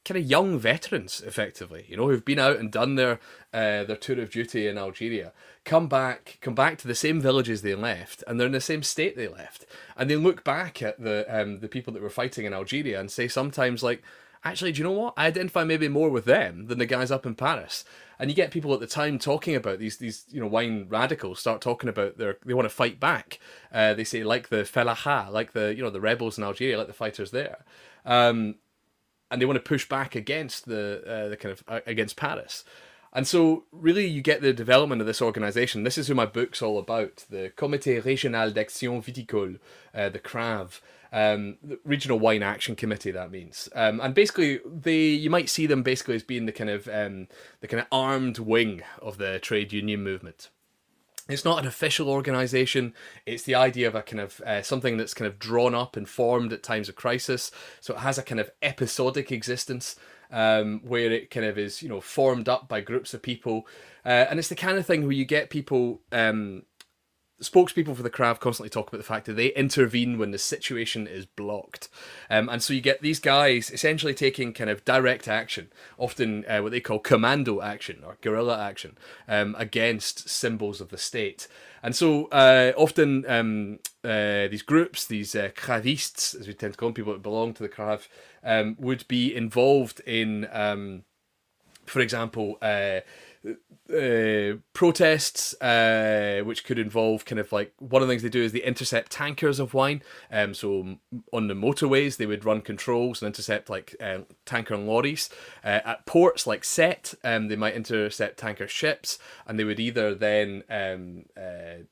kind of young veterans, effectively, you know, who've been out and done their uh, their tour of duty in Algeria, come back, come back to the same villages they left, and they're in the same state they left, and they look back at the um, the people that were fighting in Algeria and say sometimes like, actually, do you know what? I identify maybe more with them than the guys up in Paris. And you get people at the time talking about these these you know wine radicals start talking about their they want to fight back. Uh, they say like the Fellagha, like the you know the rebels in Algeria, like the fighters there. Um, and they want to push back against the uh, the kind of uh, against Paris. And so, really, you get the development of this organization. This is who my book's all about: the Comité Régional d'Action Viticole, uh, the CRAV, um, Regional Wine Action Committee. That means, um, and basically, they you might see them basically as being the kind of um, the kind of armed wing of the trade union movement. It's not an official organization. It's the idea of a kind of uh, something that's kind of drawn up and formed at times of crisis. So it has a kind of episodic existence um, where it kind of is you know formed up by groups of people. Uh, and it's the kind of thing where you get people um, spokespeople for the CRAV constantly talk about the fact that they intervene when the situation is blocked. Um, and so you get these guys essentially taking kind of direct action, often uh, what they call commando action or guerrilla action, um, against symbols of the state. And so uh, often um, uh, these groups, these uh, as we tend to call them, people that belong to the CRAV, um, would be involved in, um, for example, uh, protests, uh, which could involve kind of like one of the things they do is they intercept tankers of wine. Um, so on the motorways, they would run controls and intercept like um, tanker and lorries. Uh, at ports like Sète, um, they might intercept tanker ships, and they would either then um, uh,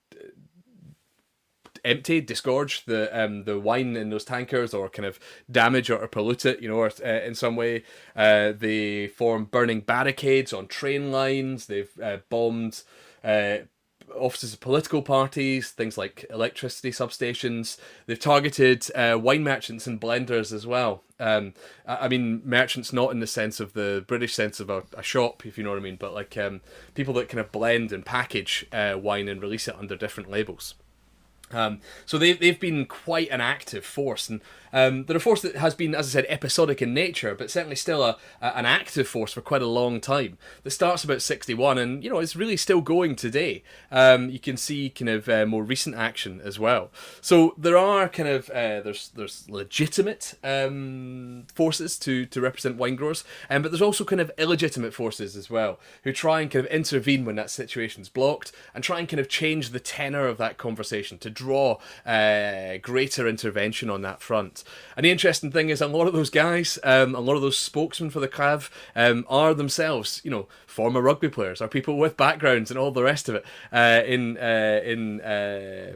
empty, disgorge the um, the wine in those tankers, or kind of damage or, or pollute it, you know, or, uh, in some way. Uh, they form burning barricades on train lines. They've uh, bombed uh, offices of political parties, things like electricity substations. They've targeted uh, wine merchants and blenders as well. Um, I mean, merchants not in the sense of the British sense of a, a shop, if you know what I mean, but like um, people that kind of blend and package uh, wine and release it under different labels. Um, so they've they've been quite an active force, and um, they're a force that has been, as I said, episodic in nature, but certainly still a, a, an active force for quite a long time. That starts about 61, and you know it's really still going today. Um, you can see kind of uh, more recent action as well. So there are kind of uh, there's there's legitimate um, forces to to represent wine growers, um, but there's also kind of illegitimate forces as well who try and kind of intervene when that situation's blocked and try and kind of change the tenor of that conversation to draw uh, greater intervention on that front. And the interesting thing is, a lot of those guys, um, a lot of those spokesmen for the Crav, um, are themselves, you know, former rugby players, are people with backgrounds and all the rest of it uh, in uh, in uh,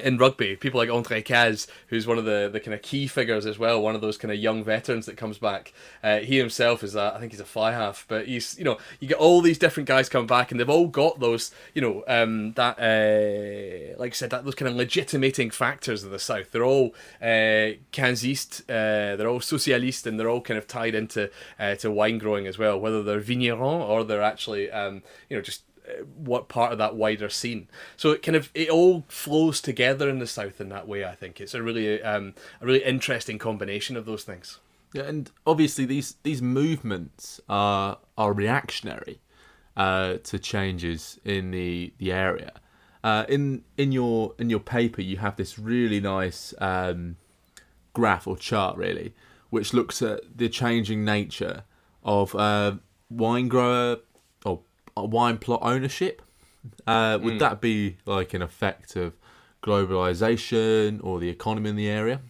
in rugby, people like Andre Cazes, who's one of the, the kind of key figures as well, one of those kind of young veterans that comes back. Uh, he himself is, I think he's a fly half, but he's, you know, you get all these different guys come back and they've all got those, you know, um, that, uh, like I said, that those kind of legitimating factors of the South. They're all uh, Quinziste, uh, they're all socialist, and they're all kind of tied into uh, to wine growing as well, whether they're vigneron or they're actually, um, you know, just what part of that wider scene. So it kind of it all flows together in the south in that way. I think it's a really um, a really interesting combination of those things.
Yeah, and obviously these these movements are are reactionary uh, to changes in the the area. Uh, in in your in your paper, you have this really nice um, graph or chart, really, which looks at the changing nature of uh, wine grower wine plot ownership. Uh, would mm. that be like an effect of globalization or the economy in the area?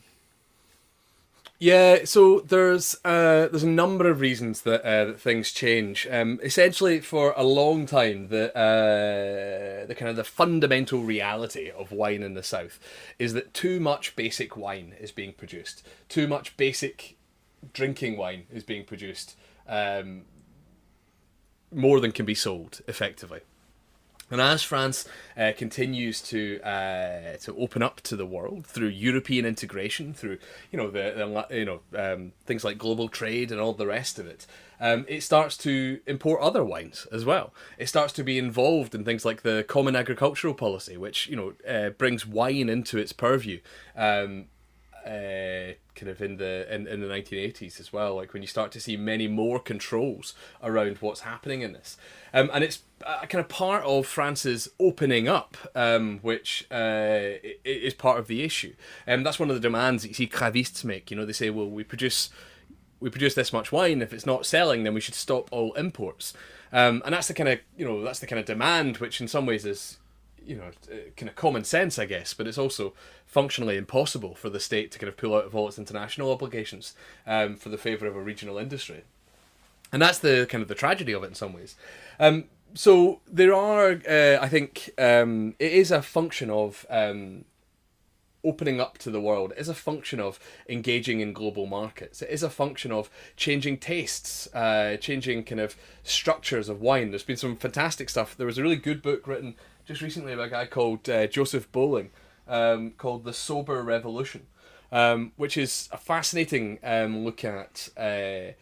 Yeah, so there's uh, there's a number of reasons that, uh, that things change. Um, essentially, for a long time, the uh, the kind of the fundamental reality of wine in the south is that too much basic wine is being produced. Too much basic drinking wine is being produced. Um, more than can be sold effectively. And as France uh, continues to uh, to open up to the world through European integration, through you know the, the you know um, things like global trade and all the rest of it, um, it starts to import other wines as well. It starts to be involved in things like the Common Agricultural Policy, which you know uh, brings wine into its purview. Um, uh, kind of in the in, in the 1980s as well like when you start to see many more controls around what's happening in this. Um, and it's a kind of part of France's opening up um, which uh, is part of the issue. And um, that's one of the demands that you see Cravistes make you know they say well we produce we produce this much wine. If it's not selling then we should stop all imports. Um, and that's the kind of you know that's the kind of demand which in some ways is you know, uh, kind of common sense, I guess, but it's also functionally impossible for the state to kind of pull out of all its international obligations um, for the favour of a regional industry. And that's the kind of the tragedy of it in some ways. Um, so there are, uh, I think, um, it is a function of um, opening up to the world. It is a function of engaging in global markets. It is a function of changing tastes, uh, changing kind of structures of wine. There's been some fantastic stuff. There was a really good book written just recently by a guy called uh, Joseph Bohling um, called The Sober Revolution, um, which is a fascinating um, look at uh,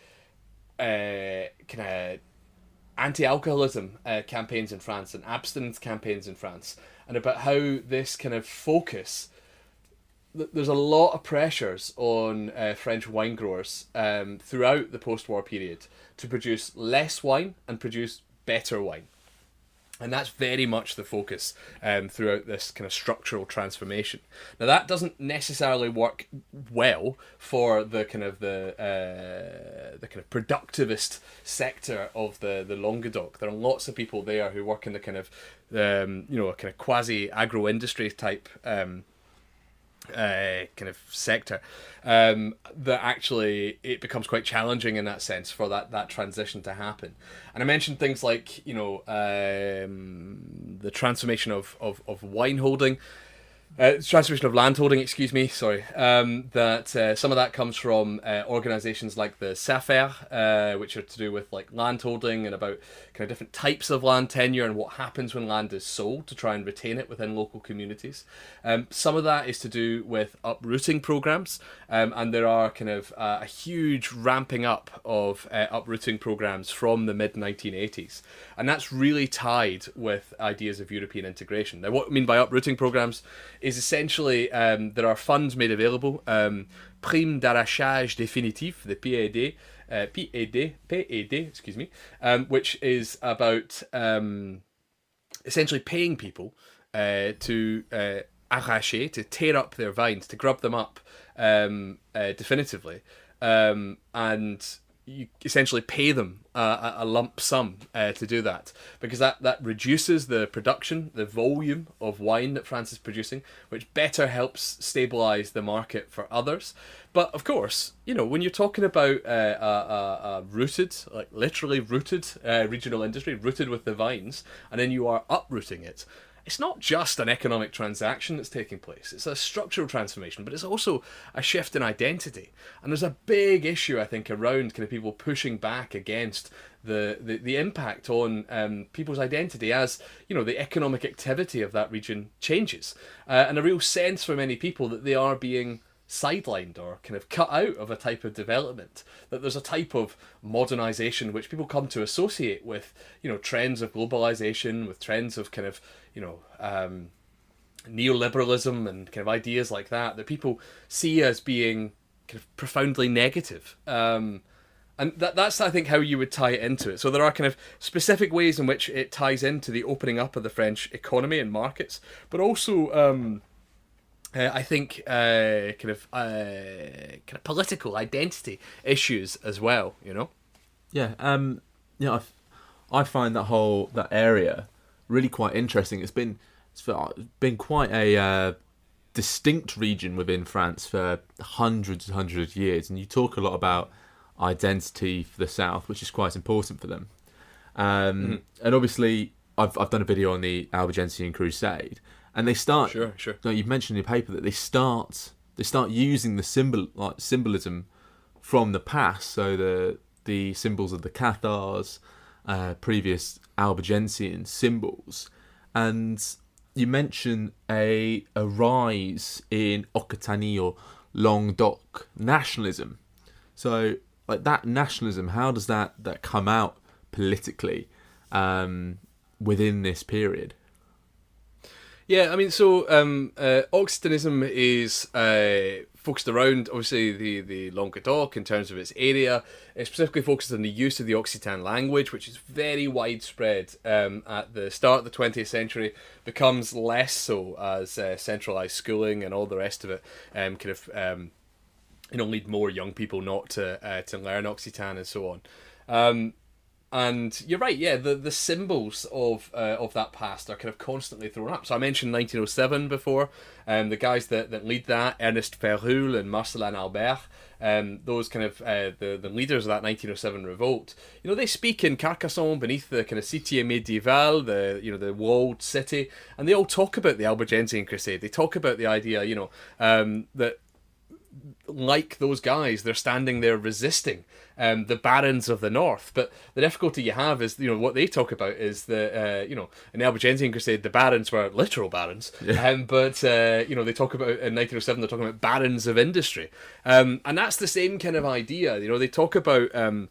uh, kind of anti-alcoholism uh, campaigns in France and abstinence campaigns in France, and about how this kind of focus. There's a lot of pressures on uh, French wine growers um, throughout the post-war period to produce less wine and produce better wine. And that's very much the focus um, throughout this kind of structural transformation. Now that doesn't necessarily work well for the kind of the uh, the kind of productivist sector of the the Languedoc. There are lots of people there who work in the kind of um, you know a kind of quasi agro industry type um, uh, kind of sector um, that actually it becomes quite challenging in that sense for that that transition to happen. And I mentioned things like you know um, the transformation of, of, of wine holding uh, transformation of landholding, excuse me, sorry. Um, that uh, some of that comes from uh, organisations like the SAFER, uh, which are to do with like landholding and about kind of different types of land tenure and what happens when land is sold to try and retain it within local communities. Um, some of that is to do with uprooting programs, um, and there are kind of uh, a huge ramping up of uh, uprooting programs from the mid 1980s, and that's really tied with ideas of European integration. Now, what I mean by uprooting programs is essentially um, there are funds made available, um, prime d'arrachage définitif, the PAD, uh, PAD, PAD, excuse me, um, which is about um, essentially paying people uh, to uh, arracher, to tear up their vines, to grub them up um, uh, definitively, um, and you essentially pay them uh, a lump sum uh, to do that because that, that reduces the production, the volume of wine that France is producing, which better helps stabilize the market for others. But of course, you know, when you're talking about uh, a, a, a, rooted, like literally rooted uh, regional industry, rooted with the vines, and then you are uprooting it, it's not just an economic transaction that's taking place. It's a structural transformation, but it's also a shift in identity. And there's a big issue, I think, around kind of people pushing back against the, the, the impact on um, people's identity as, you know, the economic activity of that region changes. Uh, and a real sense for many people that they are being sidelined or kind of cut out of a type of development that there's a type of modernization which people come to associate with you know trends of globalization with trends of kind of you know um, neoliberalism and kind of ideas like that that people see as being kind of profoundly negative. Um, and that, that's i think how you would tie it into it. So there are kind of specific ways in which it ties into the opening up of the french economy and markets but also um, uh, I think uh, kind of uh, kind of political identity issues as well. You know.
Yeah. Um. Yeah. I, I find that whole that area really quite interesting. It's been it's been quite a uh, distinct region within France for hundreds and hundreds of years, and you talk a lot about identity for the South, which is quite important for them. Um, mm-hmm. And obviously, I've I've done a video on the Albigensian Crusade, and they start.
Sure, sure.
Know, you've mentioned in your paper that they start they start using the symbol like symbolism from the past. So the the symbols of the Cathars, uh, previous Albigensian symbols, and you mention a a rise in Occitanie or Languedoc nationalism. So like that nationalism, how does that that come out politically um, within this period?
Yeah, I mean, so um, uh, Occitanism is uh, focused around obviously the the Languedoc in terms of its area. It specifically focused on the use of the Occitan language, which is very widespread um, at the start of the 20th century. Becomes less so as uh, centralized schooling and all the rest of it um, kind of um, you know lead more young people not to uh, to learn Occitan and so on. And you're right, yeah. The the symbols of uh, of that past are kind of constantly thrown up. So I mentioned 1907 before. Um, the guys that, that lead that, Ernest Ferroul and Marcelin Albert, um, those kind of uh, the the leaders of that 1907 revolt. You know, they speak in Carcassonne beneath the kind of Cité médiévale, the you know the walled city, and they all talk about the Albigensian Crusade. They talk about the idea, you know, um, that like those guys, they're standing there resisting um, the barons of the north. But the difficulty you have is, you know, what they talk about is the, uh, you know, in the Albigensian Crusade, the barons were literal barons. Yeah. Um, but, uh, you know, they talk about, in 1907, they're talking about barons of industry. Um, and that's the same kind of idea. You know, they talk about, um,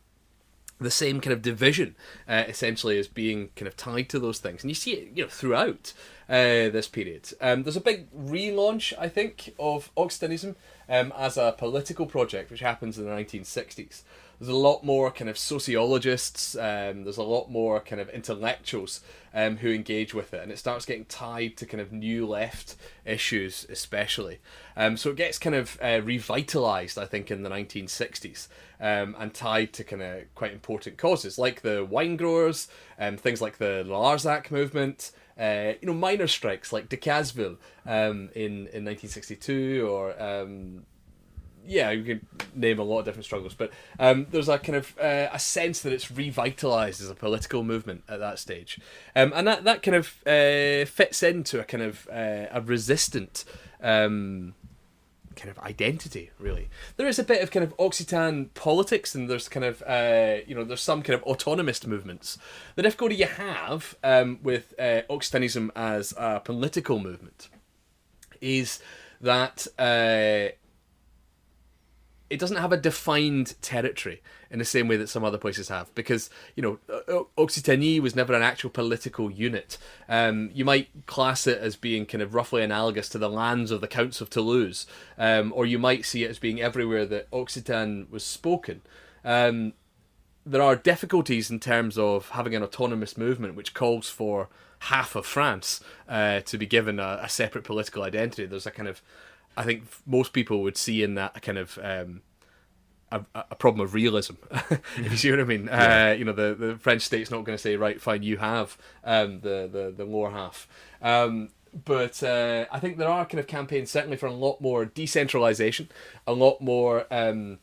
the same kind of division uh, essentially as being kind of tied to those things and you see it you know throughout uh, this period um, there's a big relaunch i think of occitanism um, as a political project which happens in the 1960s there's a lot more kind of sociologists. Um, there's a lot more kind of intellectuals um, who engage with it, and it starts getting tied to kind of new left issues, especially. Um, so it gets kind of uh, revitalized, I think, in the 1960s, um, and tied to kind of quite important causes like the wine growers, um, things like the Larzac movement. Uh, you know, miner strikes like Decazeville um, in in 1962, or um, yeah, you could name a lot of different struggles, but um, there's a kind of uh, a sense that it's revitalized as a political movement at that stage, um, and that that kind of uh, fits into a kind of uh, a resistant. Um, kind of identity really. There is a bit of kind of occitan politics and there's kind of uh, you know there's some kind of autonomist movements. The difficulty you have um, with uh, occitanism as a political movement is that uh, it doesn't have a defined territory in the same way that some other places have because you know Occitanie was never an actual political unit. Um, you might class it as being kind of roughly analogous to the lands of the counts of Toulouse, um, or you might see it as being everywhere that Occitan was spoken. Um, there are difficulties in terms of having an autonomous movement which calls for half of France uh, to be given a, a separate political identity. There's a kind of I think most people would see in that a kind of um, a, a, problem of realism, if you see what I mean. Yeah. Uh, you know, the, the French state's not going to say, right, fine, you have um, the, the, the lower half. Um, but uh, I think there are kind of campaigns certainly for a lot more decentralization, a lot more um,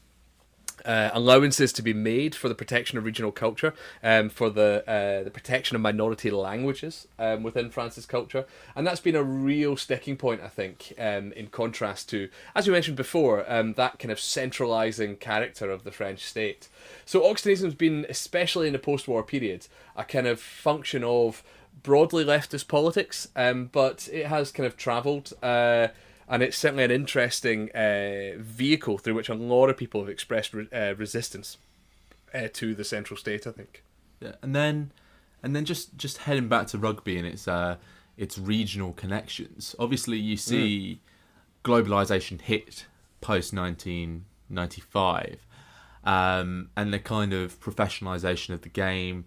uh, allowances to be made for the protection of regional culture, um, for the uh, the protection of minority languages um, within France's culture, and that's been a real sticking point, I think, um, in contrast to, as you mentioned before, um, that kind of centralising character of the French state. So Occitanism has been, especially in the post-war period, a kind of function of broadly leftist politics, um, but it has kind of travelled. Uh, and it's certainly an interesting uh, vehicle through which a lot of people have expressed re- uh, resistance uh, to the central state. I think.
Yeah, and then, and then just just heading back to rugby and its uh, its regional connections. Obviously, you see mm. globalization hit post nineteen ninety five, um, and the kind of professionalization of the game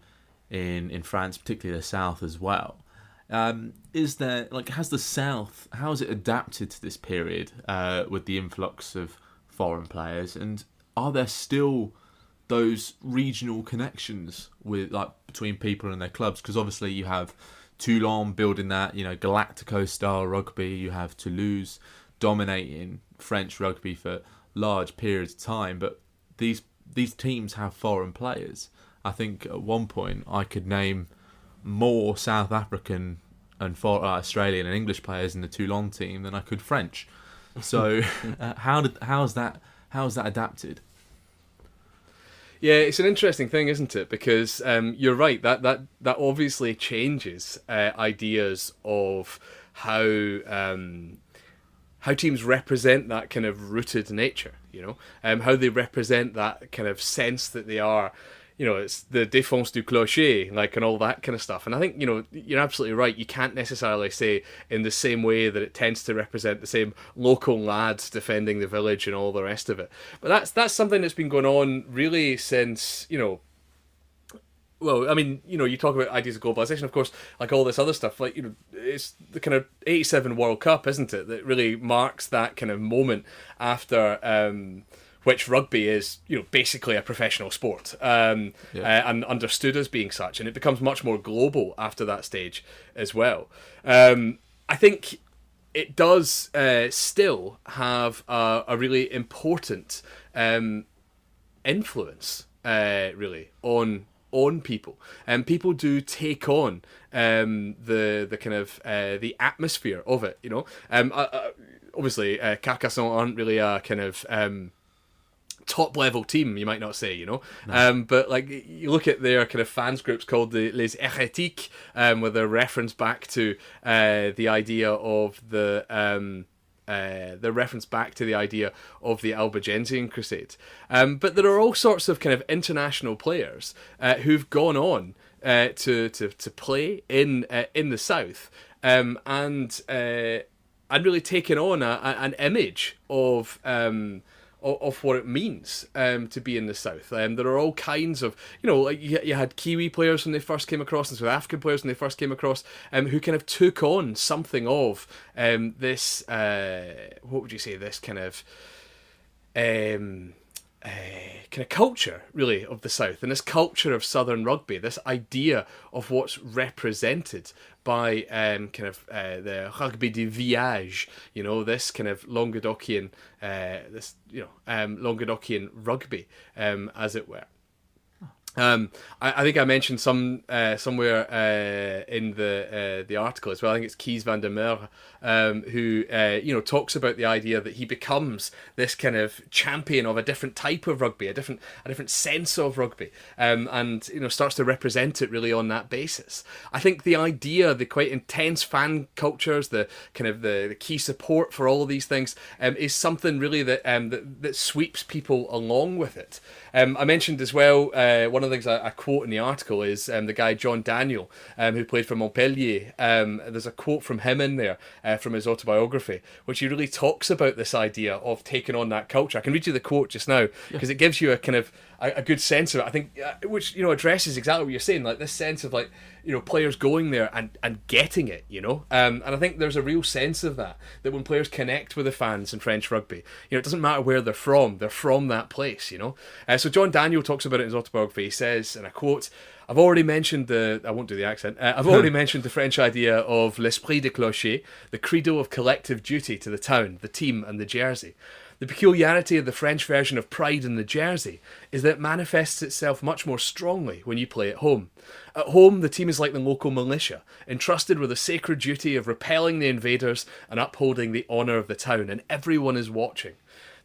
in in France, particularly the south as well. Um, is there like has the South how has it adapted to this period uh, with the influx of foreign players, and are there still those regional connections with like between people and their clubs? Because obviously you have Toulon building that you know Galactico style rugby, you have Toulouse dominating French rugby for large periods of time, but these these teams have foreign players. I think at one point I could name more South African and for uh, Australian and English players in the Toulon team than I could French. So uh, how did how's that how's that adapted?
Yeah, it's an interesting thing, isn't it? Because um, you're right that that that obviously changes uh, ideas of how um, how teams represent that kind of rooted nature. You know, um, how they represent that kind of sense that they are you know, it's the défense du clocher, like, and all that kind of stuff. And I think, you know, you're absolutely right. You can't necessarily say in the same way that it tends to represent the same local lads defending the village and all the rest of it. But that's that's something that's been going on really since, you know, well, I mean, you know, you talk about ideas of globalization, of course, like all this other stuff. Like, you know, it's the kind of '87 World Cup, isn't it, that really marks that kind of moment after. Um, which rugby is, you know, basically a professional sport um, yeah. uh, and understood as being such, and it becomes much more global after that stage as well. Um, I think it does uh, still have a, a really important um, influence, uh, really, on on people, and people do take on um, the the kind of uh, the atmosphere of it. You know, um, uh, uh, obviously, uh, Carcassonne aren't really a kind of um, top level team, you might not say, you know. No. Um, but like you look at their kind of fans groups called the Les Hérétiques, um, with a reference back to uh, the idea of the. Um, uh, the reference back to the idea of the Albigensian Crusade. Um, but there are all sorts of kind of international players uh, who've gone on uh, to, to, to play in uh, in the South um, and uh, and really taken on a, a, an image of um, of, of what it means um, to be in the South. Um, there are all kinds of, you know, like you, you had Kiwi players when they first came across and South African players when they first came across um, who kind of took on something of um, this, uh, what would you say, this kind of. Um, uh, kind of culture, really, of the South, and this culture of Southern rugby, this idea of what's represented by um, kind of uh, the rugby de village, you know, this kind of Languedocian, uh, this you know, um, Languedocian rugby, um, as it were. Um, I, I, think I mentioned some uh, somewhere uh, in the uh, the article as well. I think it's Kees van der Merwe um, who uh, you know talks about the idea that he becomes this kind of champion of a different type of rugby, a different a different sense of rugby, um, and you know starts to represent it really on that basis. I think the idea, the quite intense fan cultures, the kind of the, the key support for all of these things, um, is something really that, um, that that sweeps people along with it. Um, I mentioned as well, uh, one of the things I, I, quote in the article is um, the guy John Daniel, um, who played for Montpellier. Um, there's a quote from him in there uh, from his autobiography, which he really talks about this idea of taking on that culture. I can read you the quote just now because yeah. it gives you a kind of a, a, good sense of it. I think, uh, which you know addresses exactly what you're saying, like this sense of like you know players going there and and getting it, you know. Um, and I think there's a real sense of that that when players connect with the fans in French rugby, you know, it doesn't matter where they're from, they're from that place, you know. Uh, so John Daniel talks about it in his autobiography. He says, and I quote. I've already mentioned the. I won't do the accent. Uh, I've already mentioned the French idea of l'esprit de clocher, the credo of collective duty to the town, the team, and the jersey. The peculiarity of the French version of Pride in the Jersey is that it manifests itself much more strongly when you play at home. At home, the team is like the local militia, entrusted with the sacred duty of repelling the invaders and upholding the honour of the town, and everyone is watching.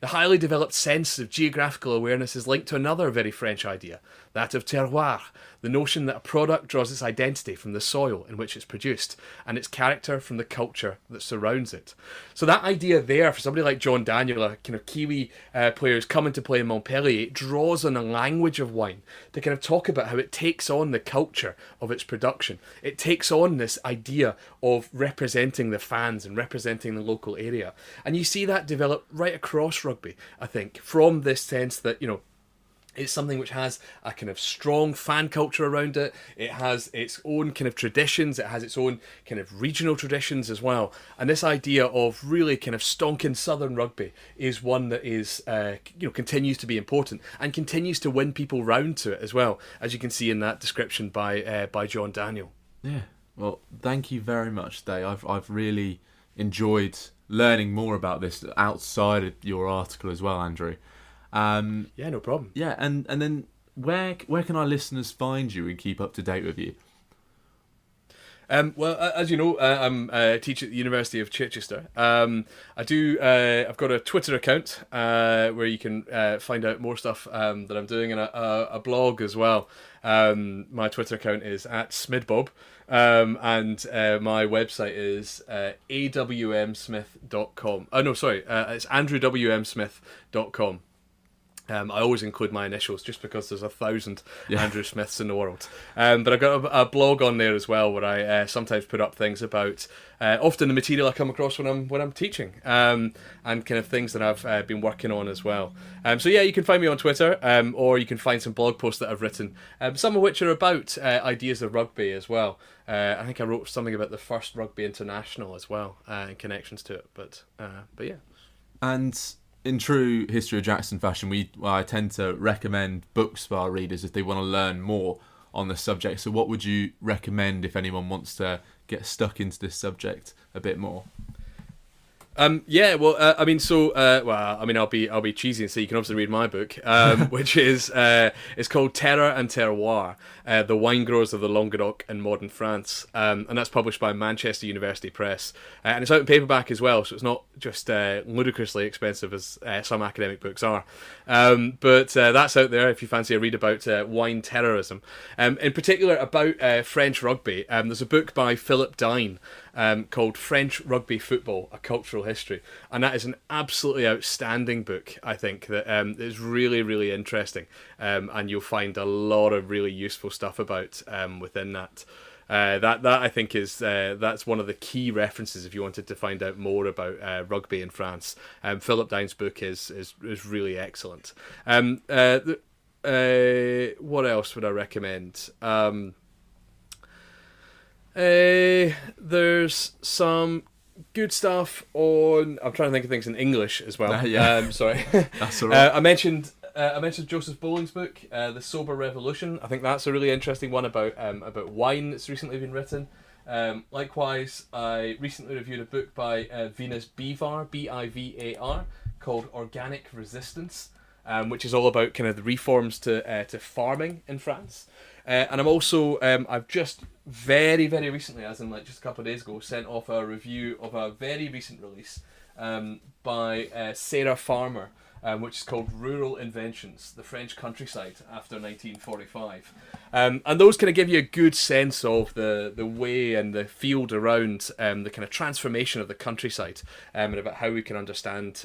The highly developed sense of geographical awareness is linked to another very French idea, that of terroir, the notion that a product draws its identity from the soil in which it's produced and its character from the culture that surrounds it. So that idea there for somebody like John Daniel, a kind of Kiwi uh, player who's coming to play in Montpellier, draws on a language of wine to kind of talk about how it takes on the culture of its production. It takes on this idea of representing the fans and representing the local area. And you see that develop right across rugby, I think, from this sense that, you know, it's something which has a kind of strong fan culture around it. It has its own kind of traditions. It has its own kind of regional traditions as well. And this idea of really kind of stonking southern rugby is one that is, uh, you know, continues to be important and continues to win people round to it as well, as you can see in that description by uh, by John Daniel.
Yeah. Well, thank you very much, Dave. I've I've really enjoyed learning more about this outside of your article as well, Andrew.
Um, yeah, no problem.
Yeah, and and then where where can our listeners find you and keep up to date with you?
Um, well, as you know, uh, I'm a teacher at the University of Chichester. Um, I do. Uh, I've got a Twitter account uh, where you can uh, find out more stuff um, that I'm doing, and a, a, a blog as well. Um, my Twitter account is at smidbob, um, and uh, my website is uh, awmsmith.com. Oh no, sorry, it's andrewwmsmith.com. Um, I always include my initials just because there's a thousand yeah. Andrew Smiths in the world. Um, but I've got a, a, blog on there as well where I uh, sometimes put up things about uh, often the material I come across when I'm when I'm teaching um, and kind of things that I've uh, been working on as well. Um, so yeah, you can find me on Twitter um, or you can find some blog posts that I've written, um, some of which are about uh, ideas of rugby as well. Uh, I think I wrote something about the first rugby international as well uh, and connections to it. But but yeah.
And in true history of Jackson fashion, we I tend to recommend books for our readers if they want to learn more on the subject. So, what would you recommend if anyone wants to get stuck into this subject a bit more?
Um, yeah, well, uh, I mean, so uh, well, I mean, I'll be I'll be cheesy and say you can obviously read my book, um, which is uh, it's called Terror and Terroir: uh, The Wine Growers of the Languedoc and Modern France, um, and that's published by Manchester University Press, uh, and it's out in paperback as well, so it's not just uh, ludicrously expensive as some academic books are. Um, but that's out there if you fancy a read about wine terrorism, um, in particular about French rugby. Um, there's a book by Philip Dine um, called French Rugby Football: A Cultural History, and that is an absolutely outstanding book. I think that um, is really really interesting, um, and you'll find a lot of really useful stuff about um, within that. Uh, that that I think is uh, that's one of the key references if you wanted to find out more about uh, rugby in France. Um, Philip Dine's book is is, is really excellent. Um, uh, uh, what else would I recommend? Um, uh, there's some good stuff on. I'm trying to think of things in English as well.
Uh, yeah.
Um, sorry.
That's all right.
Uh, I mentioned uh, I mentioned Joseph Bohling's book, uh, The Sober Revolution. I think that's a really interesting one about um, about wine that's recently been written. Um, likewise, I recently reviewed a book by uh, Venus Bivar, B I V A R, called Organic Resistance, um, which is all about kind of the reforms to uh, to farming in France. Uh, and I'm also um, I've just very very recently, as in like just a couple of days ago, sent off a review of a very recent release um, by uh, Sarah Farmer, um, which is called Rural Inventions: The French Countryside After 1945. Um, and those kind of give you a good sense of the the way and the field around um, the kind of transformation of the countryside, um, and about how we can understand.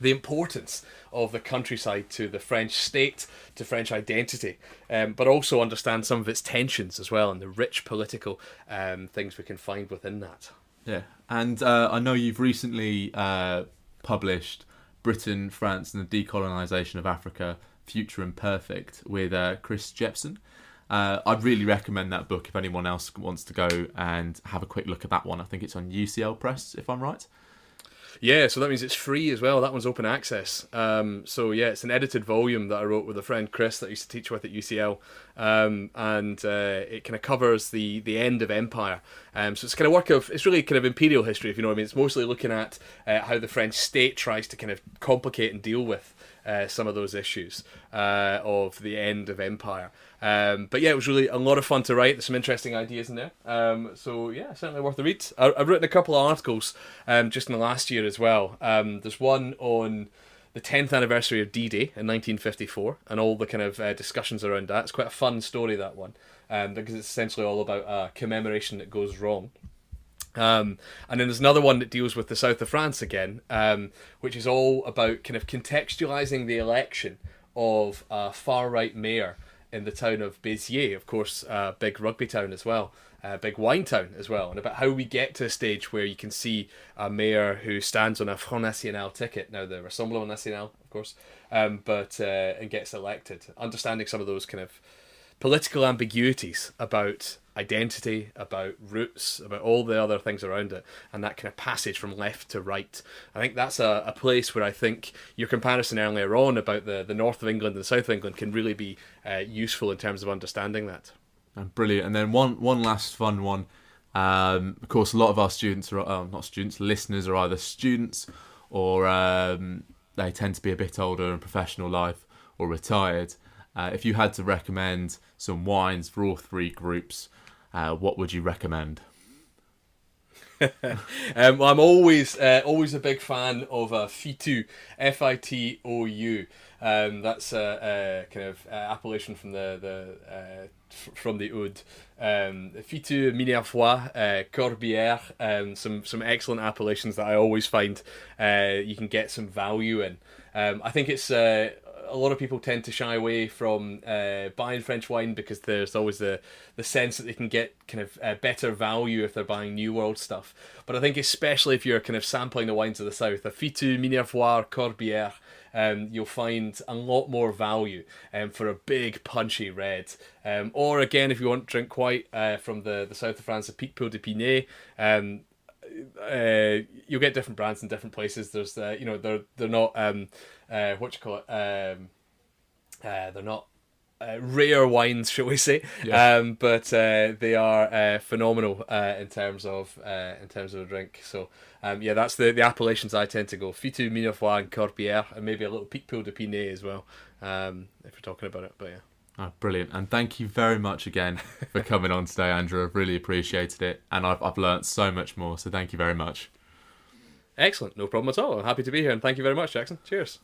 The importance of the countryside to the French state, to French identity, um, but also understand some of its tensions as well and the rich political um, things we can find within that.
Yeah, and uh, I know you've recently uh, published Britain, France, and the Decolonisation of Africa: Future Imperfect with uh, Chris Jeppesen. Uh, I'd really recommend that book if anyone else wants to go and have a quick look at that one. I think it's on UCL Press, if I'm right.
Yeah, so that means it's free as well. That one's open access. Um, so yeah, it's an edited volume that I wrote with a friend Chris that I used to teach with at UCL, um, and uh, it kind of covers the the end of empire. Um, so it's kind of work of it's really kind of imperial history, if you know what I mean. It's mostly looking at uh, how the French state tries to kind of complicate and deal with uh, some of those issues uh, of the end of empire. Um, but yeah, it was really a lot of fun to write. There's some interesting ideas in there. Um, so yeah, certainly worth a read. I, have written a couple of articles um, just in the last year as well. Um, there's one on the 10th anniversary of D-Day in 1954 and all the kind of uh, discussions around that. It's quite a fun story that one um, because it's essentially all about a commemoration that goes wrong. Um, and then there's another one that deals with the south of France again, um, which is all about kind of contextualizing the election of a far right mayor in the town of Béziers, of course, a big rugby town as well, a big wine town as well, and about how we get to a stage where you can see a mayor who stands on a Front National ticket, now the Rassemblement National, of course, um, but uh, and gets elected. Understanding some of those kind of political ambiguities about identity, about roots, about all the other things around it, and that kind of passage from left to right. I think that's a, a place where I think your comparison earlier on about the, the north of England and south of England can really be uh, useful in terms of understanding that.
Brilliant. And then one one last fun one. Um, of course, a lot of our students are uh, not students, listeners are either students or um, they tend to be a bit older in professional life or retired. Uh, if you had to recommend some wines for all three groups, uh, what would you recommend?
um, well, I'm always uh, always a big fan of uh, Fitou, F I T O U. Um, that's a, a, kind of uh, appellation from the the uh, f- from the Aude. Um, Fitou, Minervois, uh, Corbière, um, some some excellent appellations that I always find uh, you can get some value in. Um, I think it's uh, a lot of people tend to shy away from uh, buying French wine because there's always the the sense that they can get kind of uh, better value if they're buying New World stuff. But I think especially if you're kind of sampling the wines of the south, a Fitou, Minervois, Corbière, um, you'll find a lot more value um, for a big punchy red. Um, or again, if you want to drink white uh, from the, the south of France, a Picpoul de Pinet. Um, uh, you'll get different brands in different places. There's, uh, you know, they're they're not um, uh, what you call it. Um, uh, they're not uh, rare wines, shall we say?
Yeah.
Um, but uh, they are uh, phenomenal uh, in terms of uh, in terms of a drink. So um, yeah, that's the, the appellations I tend to go: Fitou, Minervois, and Corbière, and maybe a little Picpoul de Pinet as well, um, if we're talking about it. But yeah.
Oh, brilliant. And thank you very much again for coming on today, Andrew. I've really appreciated it. And I've, I've learnt so much more. So thank you very much.
Excellent, no problem at all. I'm happy to be here, and thank you very much, Jackson. Cheers.